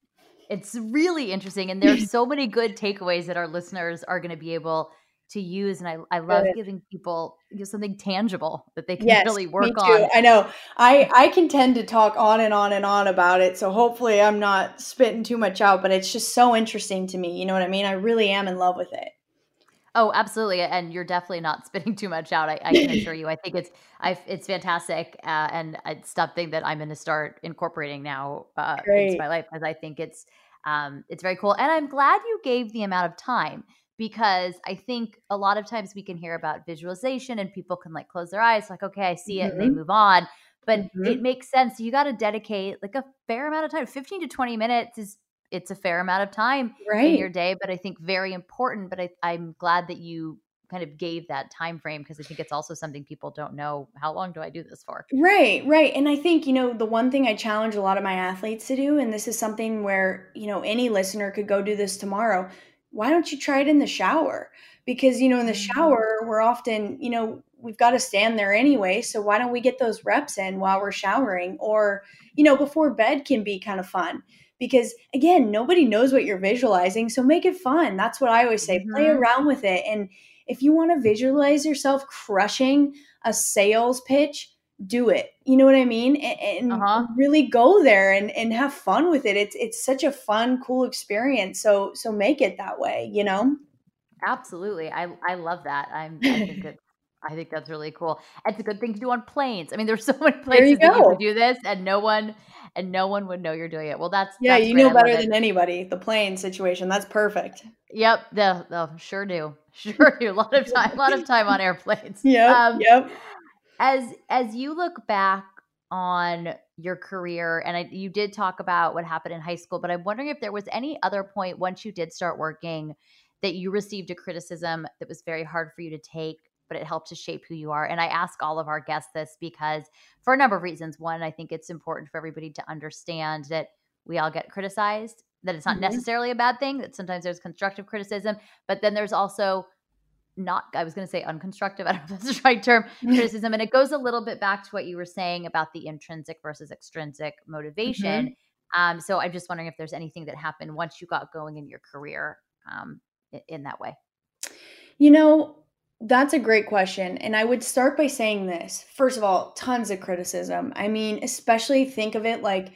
it's really interesting. And there's so many good takeaways that our listeners are going to be able to use. And I, I love good. giving people you know, something tangible that they can yes, really work on. I know. I, I can tend to talk on and on and on about it. So hopefully I'm not spitting too much out, but it's just so interesting to me. You know what I mean? I really am in love with it. Oh, absolutely, and you're definitely not spitting too much out. I, I can assure you. I think it's I, it's fantastic, uh, and it's something that I'm going to start incorporating now uh, into my life because I think it's um, it's very cool. And I'm glad you gave the amount of time because I think a lot of times we can hear about visualization and people can like close their eyes, like, okay, I see it, mm-hmm. and they mm-hmm. move on. But mm-hmm. it makes sense. You got to dedicate like a fair amount of time. 15 to 20 minutes is it's a fair amount of time right. in your day, but I think very important. But I, I'm glad that you kind of gave that time frame because I think it's also something people don't know. How long do I do this for? Right, right. And I think, you know, the one thing I challenge a lot of my athletes to do, and this is something where, you know, any listener could go do this tomorrow. Why don't you try it in the shower? Because, you know, in the mm-hmm. shower, we're often, you know, we've got to stand there anyway. So why don't we get those reps in while we're showering? Or, you know, before bed can be kind of fun because again nobody knows what you're visualizing so make it fun that's what i always say mm-hmm. play around with it and if you want to visualize yourself crushing a sales pitch do it you know what i mean and, and uh-huh. really go there and, and have fun with it it's it's such a fun cool experience so so make it that way you know absolutely i i love that i'm i think it's I think that's really cool. It's a good thing to do on planes. I mean, there's so many places you that you could do this, and no one and no one would know you're doing it. Well, that's yeah, that's you know better than anybody. The plane situation, that's perfect. Yep, the, the sure do, sure do. A lot of time, a lot of time on airplanes. Yeah, um, yep. As as you look back on your career, and I, you did talk about what happened in high school, but I'm wondering if there was any other point once you did start working that you received a criticism that was very hard for you to take but it helped to shape who you are. And I ask all of our guests this because for a number of reasons. One, I think it's important for everybody to understand that we all get criticized, that it's not mm-hmm. necessarily a bad thing, that sometimes there's constructive criticism, but then there's also not i was going to say unconstructive i don't know if that's the right term criticism and it goes a little bit back to what you were saying about the intrinsic versus extrinsic motivation mm-hmm. um, so i'm just wondering if there's anything that happened once you got going in your career um, in, in that way you know that's a great question. And I would start by saying this. First of all, tons of criticism. I mean, especially think of it like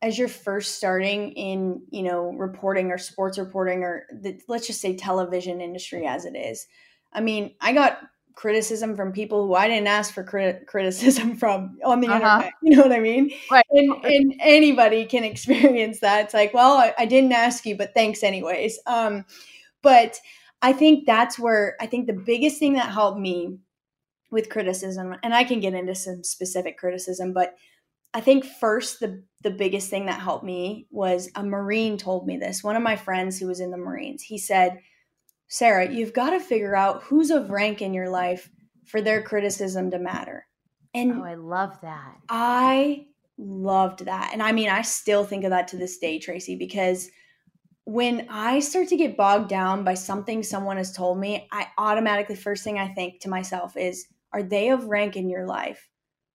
as you're first starting in, you know, reporting or sports reporting or the, let's just say television industry as it is. I mean, I got criticism from people who I didn't ask for crit- criticism from on the uh-huh. internet. You know what I mean? Right. And, and anybody can experience that. It's like, well, I, I didn't ask you, but thanks anyways. Um, but I think that's where I think the biggest thing that helped me with criticism, and I can get into some specific criticism, but I think first the the biggest thing that helped me was a Marine told me this. One of my friends who was in the Marines, he said, Sarah, you've got to figure out who's of rank in your life for their criticism to matter. And oh, I love that. I loved that. And I mean, I still think of that to this day, Tracy, because when I start to get bogged down by something someone has told me, I automatically, first thing I think to myself is, are they of rank in your life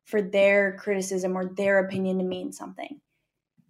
for their criticism or their opinion to mean something?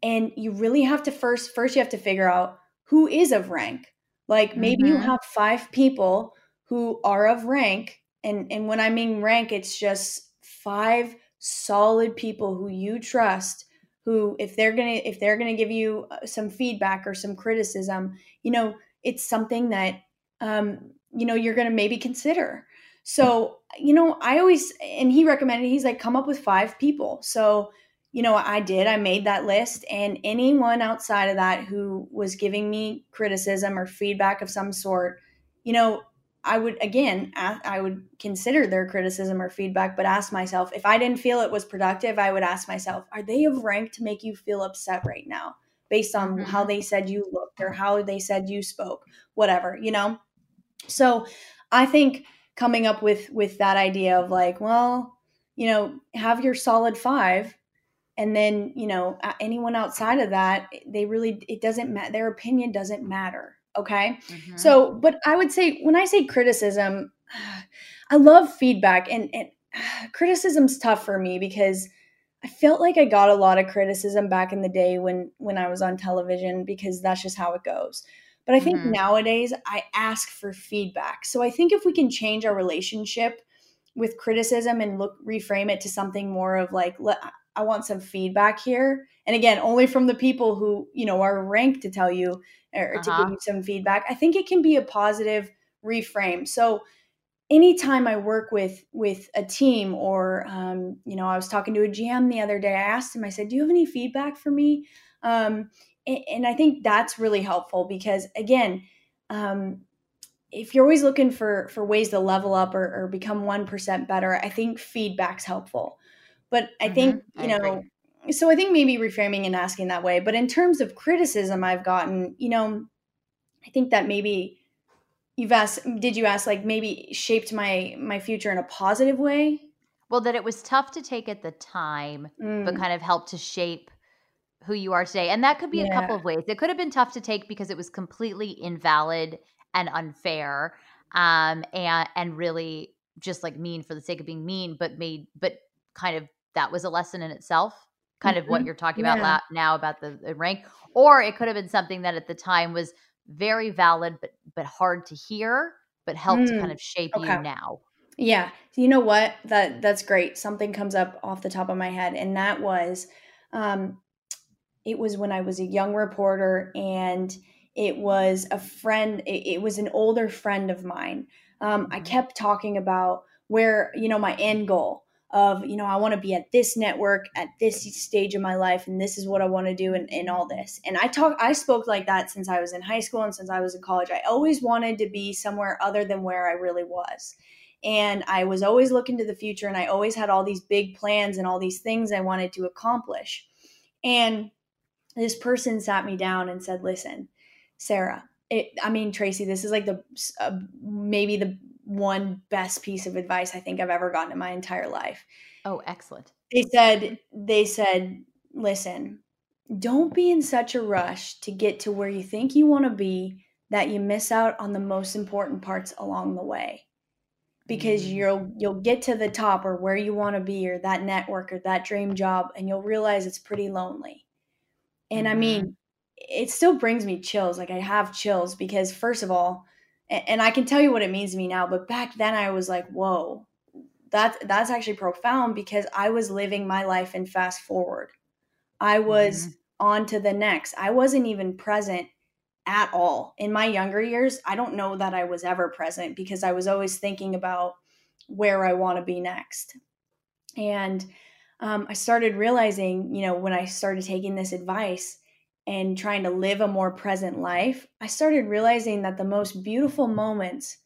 And you really have to first, first, you have to figure out who is of rank. Like maybe mm-hmm. you have five people who are of rank. And, and when I mean rank, it's just five solid people who you trust who if they're going to if they're going to give you uh, some feedback or some criticism you know it's something that um you know you're going to maybe consider. So you know i always and he recommended he's like come up with five people. So you know i did i made that list and anyone outside of that who was giving me criticism or feedback of some sort you know I would again I would consider their criticism or feedback, but ask myself if I didn't feel it was productive, I would ask myself, are they of rank to make you feel upset right now based on mm-hmm. how they said you looked or how they said you spoke, whatever, you know? So I think coming up with with that idea of like, well, you know, have your solid five and then, you know, anyone outside of that, they really it doesn't matter their opinion doesn't matter Okay. Mm-hmm. So, but I would say when I say criticism, I love feedback and, and criticism's tough for me because I felt like I got a lot of criticism back in the day when when I was on television because that's just how it goes. But I think mm-hmm. nowadays I ask for feedback. So I think if we can change our relationship with criticism and look reframe it to something more of like let, I want some feedback here. And again, only from the people who, you know, are ranked to tell you or uh-huh. to give uh-huh. you some feedback. I think it can be a positive reframe. So anytime I work with with a team or um, you know, I was talking to a GM the other day. I asked him. I said, "Do you have any feedback for me?" Um, and, and, I think that's really helpful because again, um, if you're always looking for for ways to level up or, or become one percent better, I think feedback's helpful. But I mm-hmm. think you I know. Agree. So I think maybe reframing and asking that way. But in terms of criticism, I've gotten, you know, I think that maybe you've asked did you ask like maybe shaped my my future in a positive way well that it was tough to take at the time mm. but kind of helped to shape who you are today and that could be yeah. a couple of ways it could have been tough to take because it was completely invalid and unfair um and and really just like mean for the sake of being mean but made but kind of that was a lesson in itself kind mm-hmm. of what mm-hmm. you're talking yeah. about now about the, the rank or it could have been something that at the time was very valid but but hard to hear but helped mm, kind of shape okay. you now yeah you know what that that's great something comes up off the top of my head and that was um it was when i was a young reporter and it was a friend it, it was an older friend of mine um, i mm-hmm. kept talking about where you know my end goal of you know i want to be at this network at this stage of my life and this is what i want to do and, and all this. And i talk i spoke like that since i was in high school and since i was in college. I always wanted to be somewhere other than where i really was. And i was always looking to the future and i always had all these big plans and all these things i wanted to accomplish. And this person sat me down and said listen sarah it, i mean tracy this is like the uh, maybe the one best piece of advice I think I've ever gotten in my entire life. Oh, excellent. They said they said, "Listen, don't be in such a rush to get to where you think you want to be that you miss out on the most important parts along the way." Because mm. you'll you'll get to the top or where you want to be or that network or that dream job and you'll realize it's pretty lonely. And mm-hmm. I mean, it still brings me chills. Like I have chills because first of all, and I can tell you what it means to me now, but back then I was like, whoa, that's that's actually profound because I was living my life in fast forward. I was mm-hmm. on to the next. I wasn't even present at all. In my younger years, I don't know that I was ever present because I was always thinking about where I want to be next. And um, I started realizing, you know, when I started taking this advice, and trying to live a more present life, I started realizing that the most beautiful moments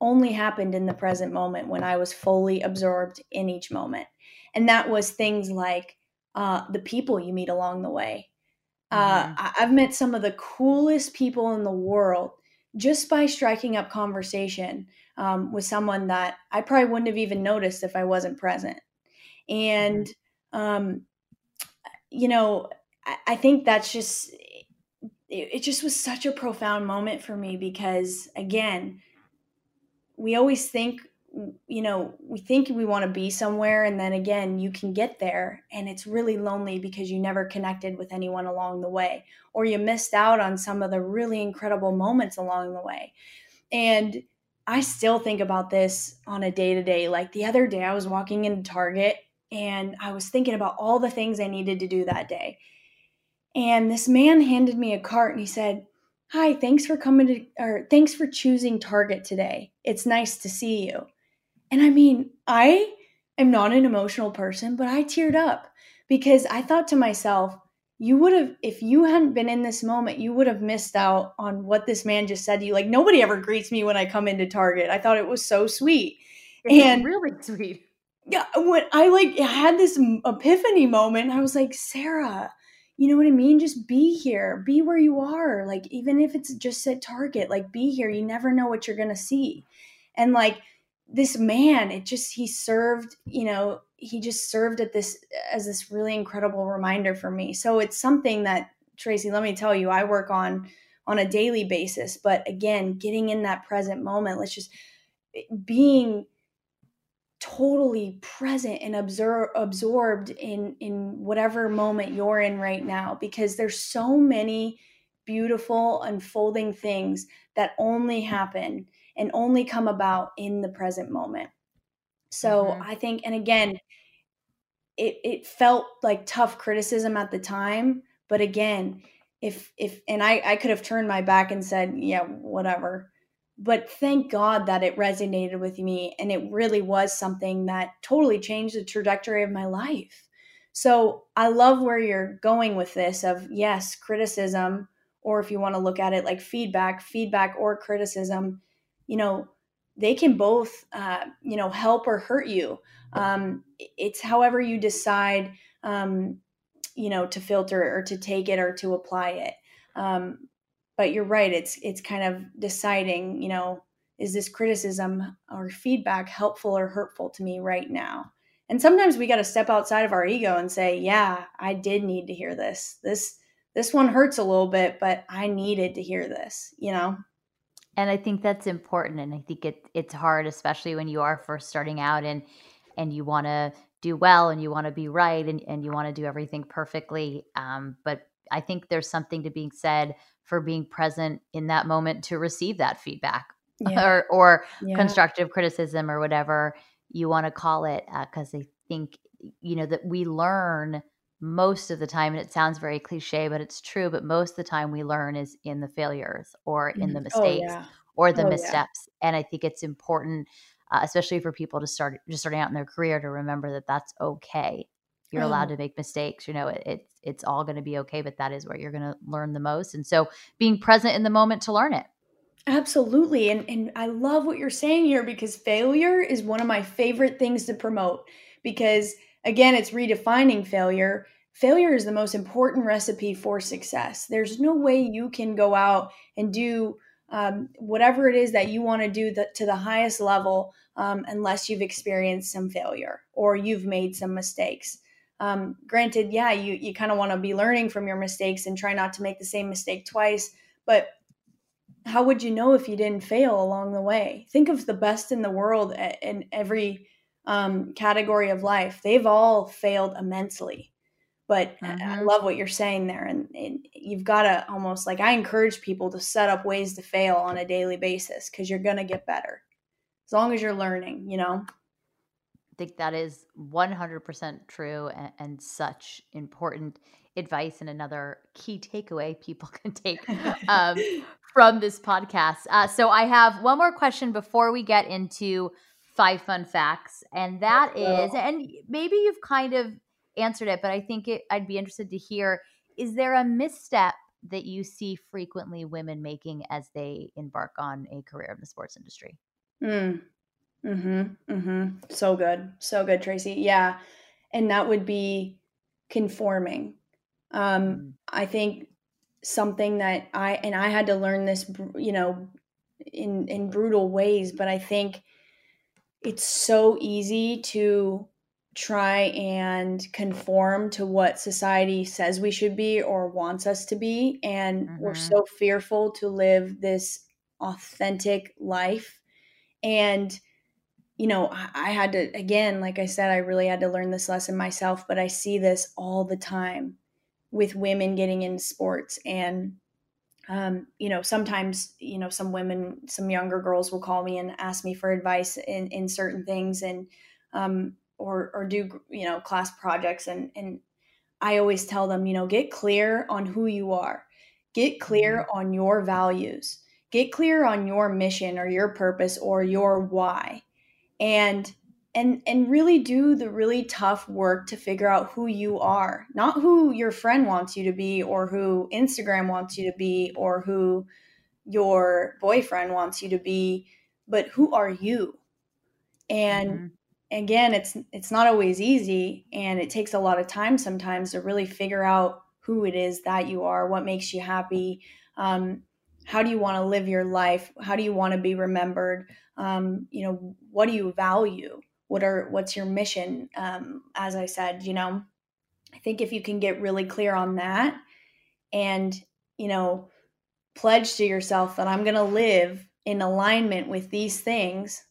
only happened in the present moment when I was fully absorbed in each moment. And that was things like uh, the people you meet along the way. Uh, mm-hmm. I've met some of the coolest people in the world just by striking up conversation um, with someone that I probably wouldn't have even noticed if I wasn't present. And, mm-hmm. um, you know, I, think that's just it, it just was such a profound moment for me because again, we always think you know, we think we want to be somewhere, and then again, you can get there, and it's really lonely because you never connected with anyone along the way, or you missed out on some of the really incredible moments along the way. And I still think about this on a day to day. Like the other day, I was walking into Target and I was thinking about all the things I needed to do that day. And this man handed me a cart and he said, Hi, thanks for coming to, or thanks for choosing Target today. It's nice to see you. And I mean, I am not an emotional person, but I teared up because I thought to myself, you would have, if you hadn't been in this moment, you would have missed out on what this man just said to you. Like, nobody ever greets me when I come into Target. I thought it was so sweet. It's and really sweet. Yeah, when I like had this epiphany moment, I was like, Sarah, you know what I mean? Just be here, be where you are. Like, even if it's just at Target, like, be here. You never know what you're going to see. And like, this man, it just, he served, you know, he just served at this as this really incredible reminder for me. So it's something that, Tracy, let me tell you, I work on on a daily basis. But again, getting in that present moment, let's just eh, being totally present and absor- absorbed in in whatever moment you're in right now because there's so many beautiful unfolding things that only happen and only come about in the present moment so mm-hmm. i think and again it it felt like tough criticism at the time but again if if and i i could have turned my back and said yeah whatever but thank God that it resonated with me and it really was something that totally changed the trajectory of my life. So I love where you're going with this of yes, criticism, or if you want to look at it like feedback, feedback or criticism, you know, they can both, uh, you know, help or hurt you. Um, it's however you decide, um, you know, to filter or to take it or to apply it. Um, but you're right. It's it's kind of deciding, you know, is this criticism or feedback helpful or hurtful to me right now? And sometimes we got to step outside of our ego and say, yeah, I did need to hear this. This this one hurts a little bit, but I needed to hear this, you know? And I think that's important. And I think it it's hard, especially when you are first starting out and and you want to do well and you want to be right and, and you want to do everything perfectly. Um, but I think there's something to being said for being present in that moment to receive that feedback yeah. or, or yeah. constructive criticism or whatever you want to call it because uh, i think you know that we learn most of the time and it sounds very cliche but it's true but most of the time we learn is in the failures or in the mm-hmm. oh, mistakes oh, yeah. or the oh, missteps and i think it's important uh, especially for people to start just starting out in their career to remember that that's okay you're allowed to make mistakes you know it, it's it's all going to be okay but that is where you're going to learn the most and so being present in the moment to learn it Absolutely. And and I love what you're saying here because failure is one of my favorite things to promote because again, it's redefining failure. Failure is the most important recipe for success. There's no way you can go out and do um, whatever it is that you want to do the, to the highest level um, unless you've experienced some failure or you've made some mistakes. Um, granted, yeah, you, you kind of want to be learning from your mistakes and try not to make the same mistake twice. But how would you know if you didn't fail along the way? Think of the best in the world in every um, category of life. They've all failed immensely. But mm-hmm. I love what you're saying there. And, and you've got to almost like, I encourage people to set up ways to fail on a daily basis because you're going to get better as long as you're learning, you know? I think that is 100% true and, and such important advice and another key takeaway people can take um, from this podcast. Uh, so I have one more question before we get into five fun facts, and that is, and maybe you've kind of answered it, but I think it, I'd be interested to hear: is there a misstep that you see frequently women making as they embark on a career in the sports industry? Mm. Hmm. Hmm. So good. So good, Tracy. Yeah, and that would be conforming um, mm. I think something that I and I had to learn this, you know, in in brutal ways, but I think it's so easy to try and conform to what society says we should be or wants us to be and mm-hmm. we're so fearful to live this authentic life and you know I, had to again like i said i really had to learn this lesson myself but i see this all the time with women getting into sports and um, you know sometimes you know some women some younger girls will call me and ask me for advice in, in certain things and um, or or do you know class projects and and i always tell them you know get clear on who you are. Get clear mm-hmm. on your values. Get clear on your mission or your purpose or your why and and and really do the really tough work to figure out who you are not who your friend wants you to be or who instagram wants you to be or who your boyfriend wants you to be but who are you and mm-hmm. again it's it's not always easy and it takes a lot of time sometimes to really figure out who it is that you are what makes you happy um, how do you want to live your life? How do you want to be remembered? Um, you know what do you value? What are what's your mission? Um, as i said you know i think if you can get really clear on that and you know pledge to yourself that i'm going to live in alignment with these things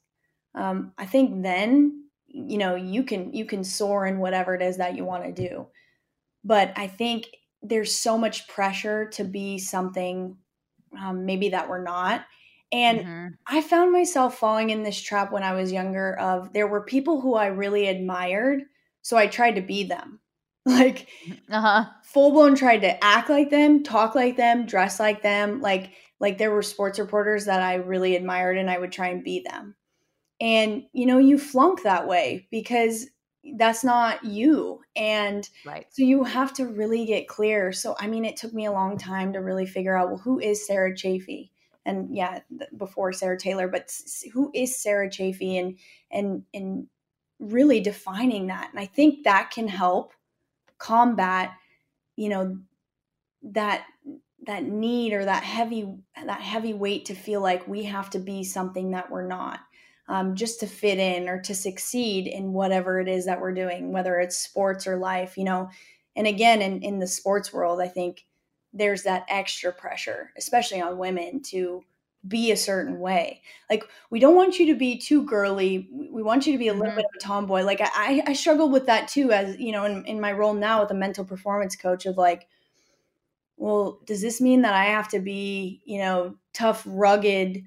um, i think then you know you can you can soar in whatever it is that you want to do. But i think there's so much pressure to be something um, maybe that we're not and mm-hmm. I found myself falling in this trap when I was younger of there were people who I really admired, so I tried to be them. Like uh-huh. full blown tried to act like them, talk like them, dress like them, like like there were sports reporters that I really admired and I would try and be them. And you know, you flunk that way because that's not you. And right. so you have to really get clear. So I mean, it took me a long time to really figure out well, who is Sarah Chaffee? And yeah, before Sarah Taylor, but who is Sarah Chaffee and and and really defining that. And I think that can help combat, you know, that that need or that heavy that heavy weight to feel like we have to be something that we're not um, just to fit in or to succeed in whatever it is that we're doing whether it's sports or life you know? And again in, in the sports world i think there's that extra pressure especially on women to be a certain way. Like we don't want you to be too girly. We want you to be a little mm-hmm. bit of a tomboy. Like i i struggled with that too as you know in, in my role now with a mental performance coach of like well, does this mean that I have to be, you know, tough, rugged,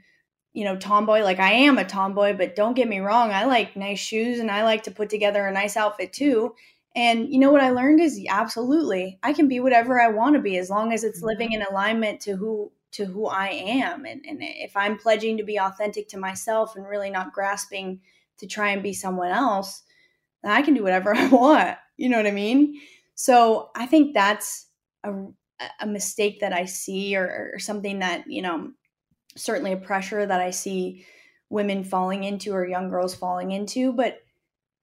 you know, tomboy? Like I am a tomboy, but don't get me wrong, I like nice shoes and I like to put together a nice outfit too. And you know what I learned is absolutely, I can be whatever I want to be as long as it's mm-hmm. living in alignment to who to who I am. And, and if I'm pledging to be authentic to myself and really not grasping to try and be someone else, then I can do whatever I want. You know what I mean? So I think that's a a mistake that I see or, or something that, you know, certainly a pressure that I see women falling into or young girls falling into, but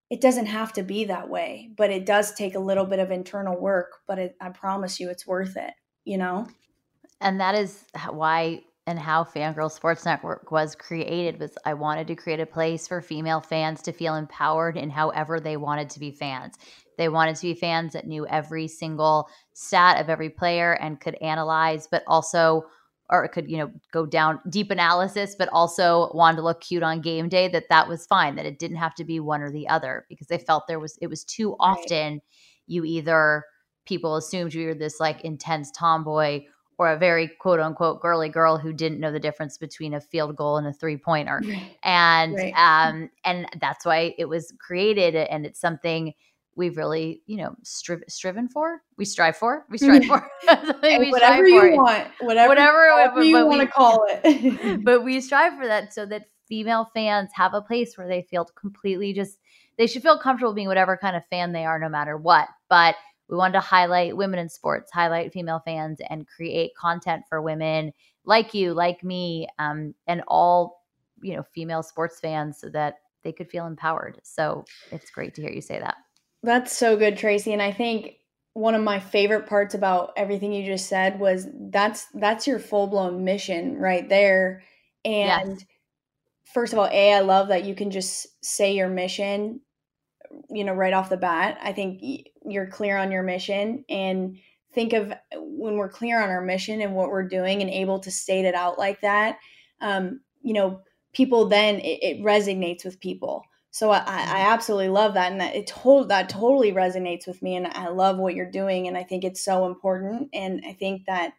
it doesn't have to be that way. But it does take a little bit of internal work, but it, I promise you it's worth it, you know? And that is why and how Fangirl Sports Network was created was I wanted to create a place for female fans to feel empowered in however they wanted to be fans. They wanted to be fans that knew every single stat of every player and could analyze, but also or it could you know go down deep analysis but also wanted to look cute on game day that that was fine that it didn't have to be one or the other because they felt there was it was too often right. you either people assumed you were this like intense tomboy or a very quote unquote girly girl who didn't know the difference between a field goal and a three pointer. And right. um and that's why it was created and it's something we've really, you know, stri- striven for. We strive for. We strive for. we whatever you for want, whatever, whatever, whatever you want to call it. but we strive for that so that female fans have a place where they feel completely just they should feel comfortable being whatever kind of fan they are no matter what. But we wanted to highlight women in sports, highlight female fans, and create content for women like you, like me, um, and all you know female sports fans, so that they could feel empowered. So it's great to hear you say that. That's so good, Tracy. And I think one of my favorite parts about everything you just said was that's that's your full blown mission right there. And yes. first of all, a I love that you can just say your mission you know right off the bat i think you're clear on your mission and think of when we're clear on our mission and what we're doing and able to state it out like that um, you know people then it, it, resonates with people so I, I mm-hmm. absolutely love that and that it told that totally resonates with me and i love what you're doing and i think it's so important and i think that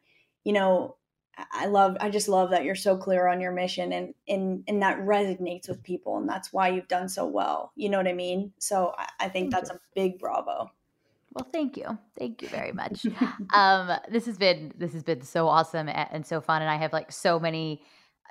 you know I love I just love that you're so clear on your mission and and and that resonates with people and that's why you've done so well. You know what I mean? So I, I think that's a big bravo. Well, thank you. Thank you very much. um this has been this has been so awesome and so fun and I have like so many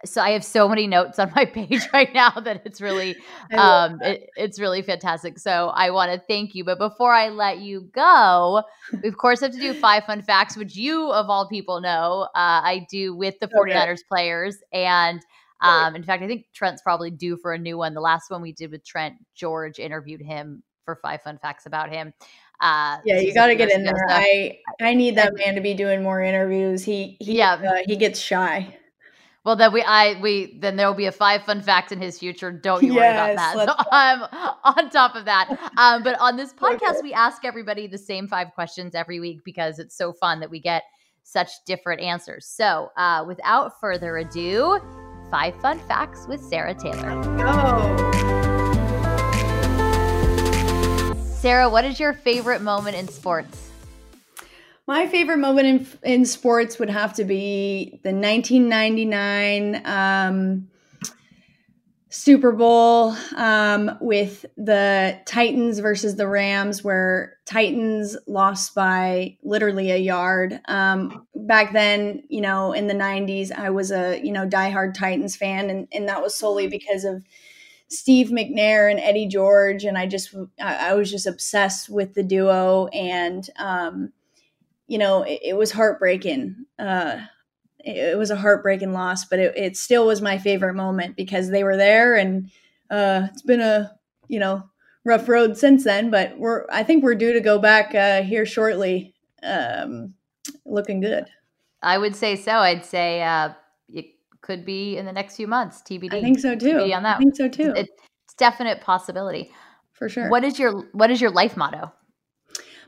so I have so many notes on my page right now that it's really um it, it's really fantastic. So I want to thank you. But before I let you go, we of course have to do five fun facts, which you of all people know. Uh, I do with the 49ers okay. players. And um, in fact, I think Trent's probably due for a new one. The last one we did with Trent, George interviewed him for five fun facts about him. Uh, yeah, you got to get in there. I I need that man to be doing more interviews. He he yeah. Uh, he gets shy. Well, then we, I, we, then there will be a five fun facts in his future. Don't you yes, worry about that. So I'm on top of that. Um, but on this podcast, we ask everybody the same five questions every week because it's so fun that we get such different answers. So, uh, without further ado, five fun facts with Sarah Taylor. go. Sarah, what is your favorite moment in sports? My favorite moment in in sports would have to be the 1999 um, Super Bowl um, with the Titans versus the Rams, where Titans lost by literally a yard. Um, back then, you know, in the '90s, I was a you know diehard Titans fan, and and that was solely because of Steve McNair and Eddie George, and I just I, I was just obsessed with the duo, and um, you know, it, it was heartbreaking. Uh, it was a heartbreaking loss, but it, it still was my favorite moment because they were there, and uh, it's been a you know rough road since then. But we're I think we're due to go back uh, here shortly, um, looking good. I would say so. I'd say uh, it could be in the next few months. TBD. I think so too. TBD on that. I think so too. It's definite possibility for sure. What is your What is your life motto?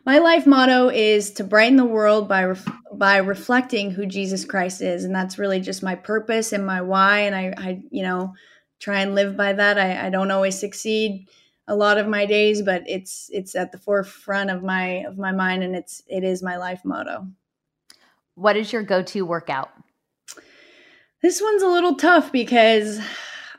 My life motto is to brighten the world by ref- by reflecting who Jesus Christ is, and that's really just my purpose and my why. And I, I you know, try and live by that. I, I don't always succeed a lot of my days, but it's it's at the forefront of my of my mind, and it's it is my life motto. What is your go to workout? This one's a little tough because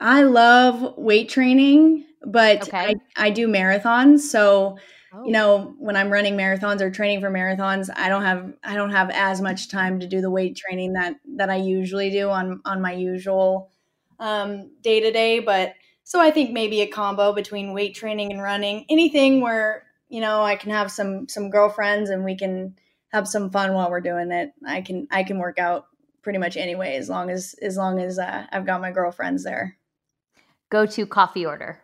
I love weight training, but okay. I, I do marathons, so Oh. You know, when I'm running marathons or training for marathons, I don't have I don't have as much time to do the weight training that that I usually do on on my usual day to day. But so I think maybe a combo between weight training and running, anything where you know I can have some some girlfriends and we can have some fun while we're doing it. I can I can work out pretty much anyway as long as as long as uh, I've got my girlfriends there. Go to coffee order.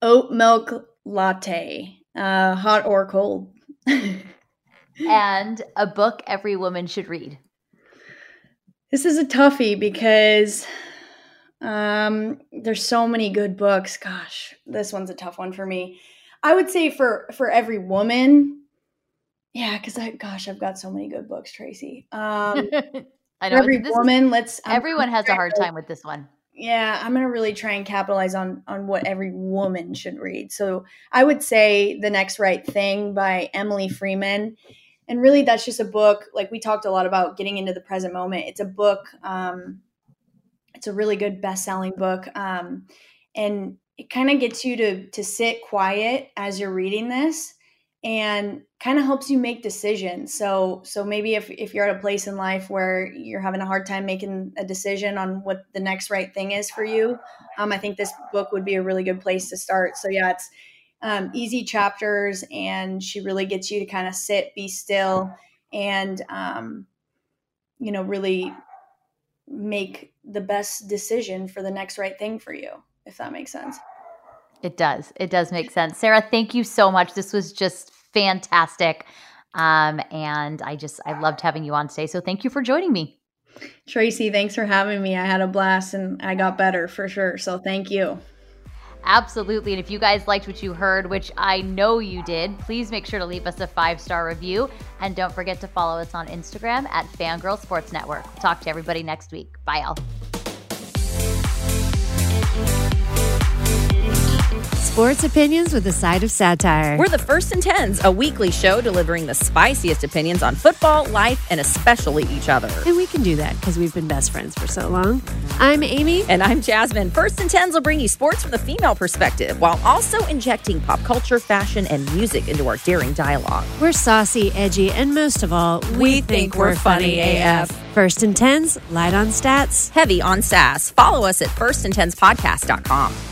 Oat milk latte uh, hot or cold. and a book every woman should read. This is a toughie because um, there's so many good books. Gosh, this one's a tough one for me. I would say for for every woman, yeah, because I gosh, I've got so many good books, Tracy. Um, I know every woman. Is, let's. Everyone has a hard time with this one yeah i'm to really try and capitalize on on what every woman should read. So i would say the next right thing by emily freeman. And really that's just a book like we talked a lot about getting into the present moment. It's a book um, it's a really good best-selling book um, and it kind of gets you to to sit quiet as you're reading this and kind of helps you make decisions. So so maybe if, if you're at a place in life where you're having a hard time making a decision on what the next right thing is for you um, i think this book would be a really good place to start. So yeah it's um, easy chapters and she really gets you to kind of sit be still and um, you know really make the best decision for the next right thing for you if that makes sense it does. It does make sense. Sarah, thank you so much. This was just fantastic. Um, and I just, I loved having you on today. So thank you for joining me. Tracy, thanks for having me. I had a blast and I got better for sure. So thank you. Absolutely. And if you guys liked what you heard, which I know you did, please make sure to leave us a five star review. And don't forget to follow us on Instagram at Fangirl Sports Network. Talk to everybody next week. Bye, all. Sports opinions with a side of satire. We're the First and Tens, a weekly show delivering the spiciest opinions on football, life, and especially each other. And we can do that because we've been best friends for so long. I'm Amy. And I'm Jasmine. First and Tens will bring you sports from the female perspective while also injecting pop culture, fashion, and music into our daring dialogue. We're saucy, edgy, and most of all, we, we think, think, we're, funny, funny AF. First and Tens, light on stats, heavy on sass. Follow us at firstandtenspodcast.com.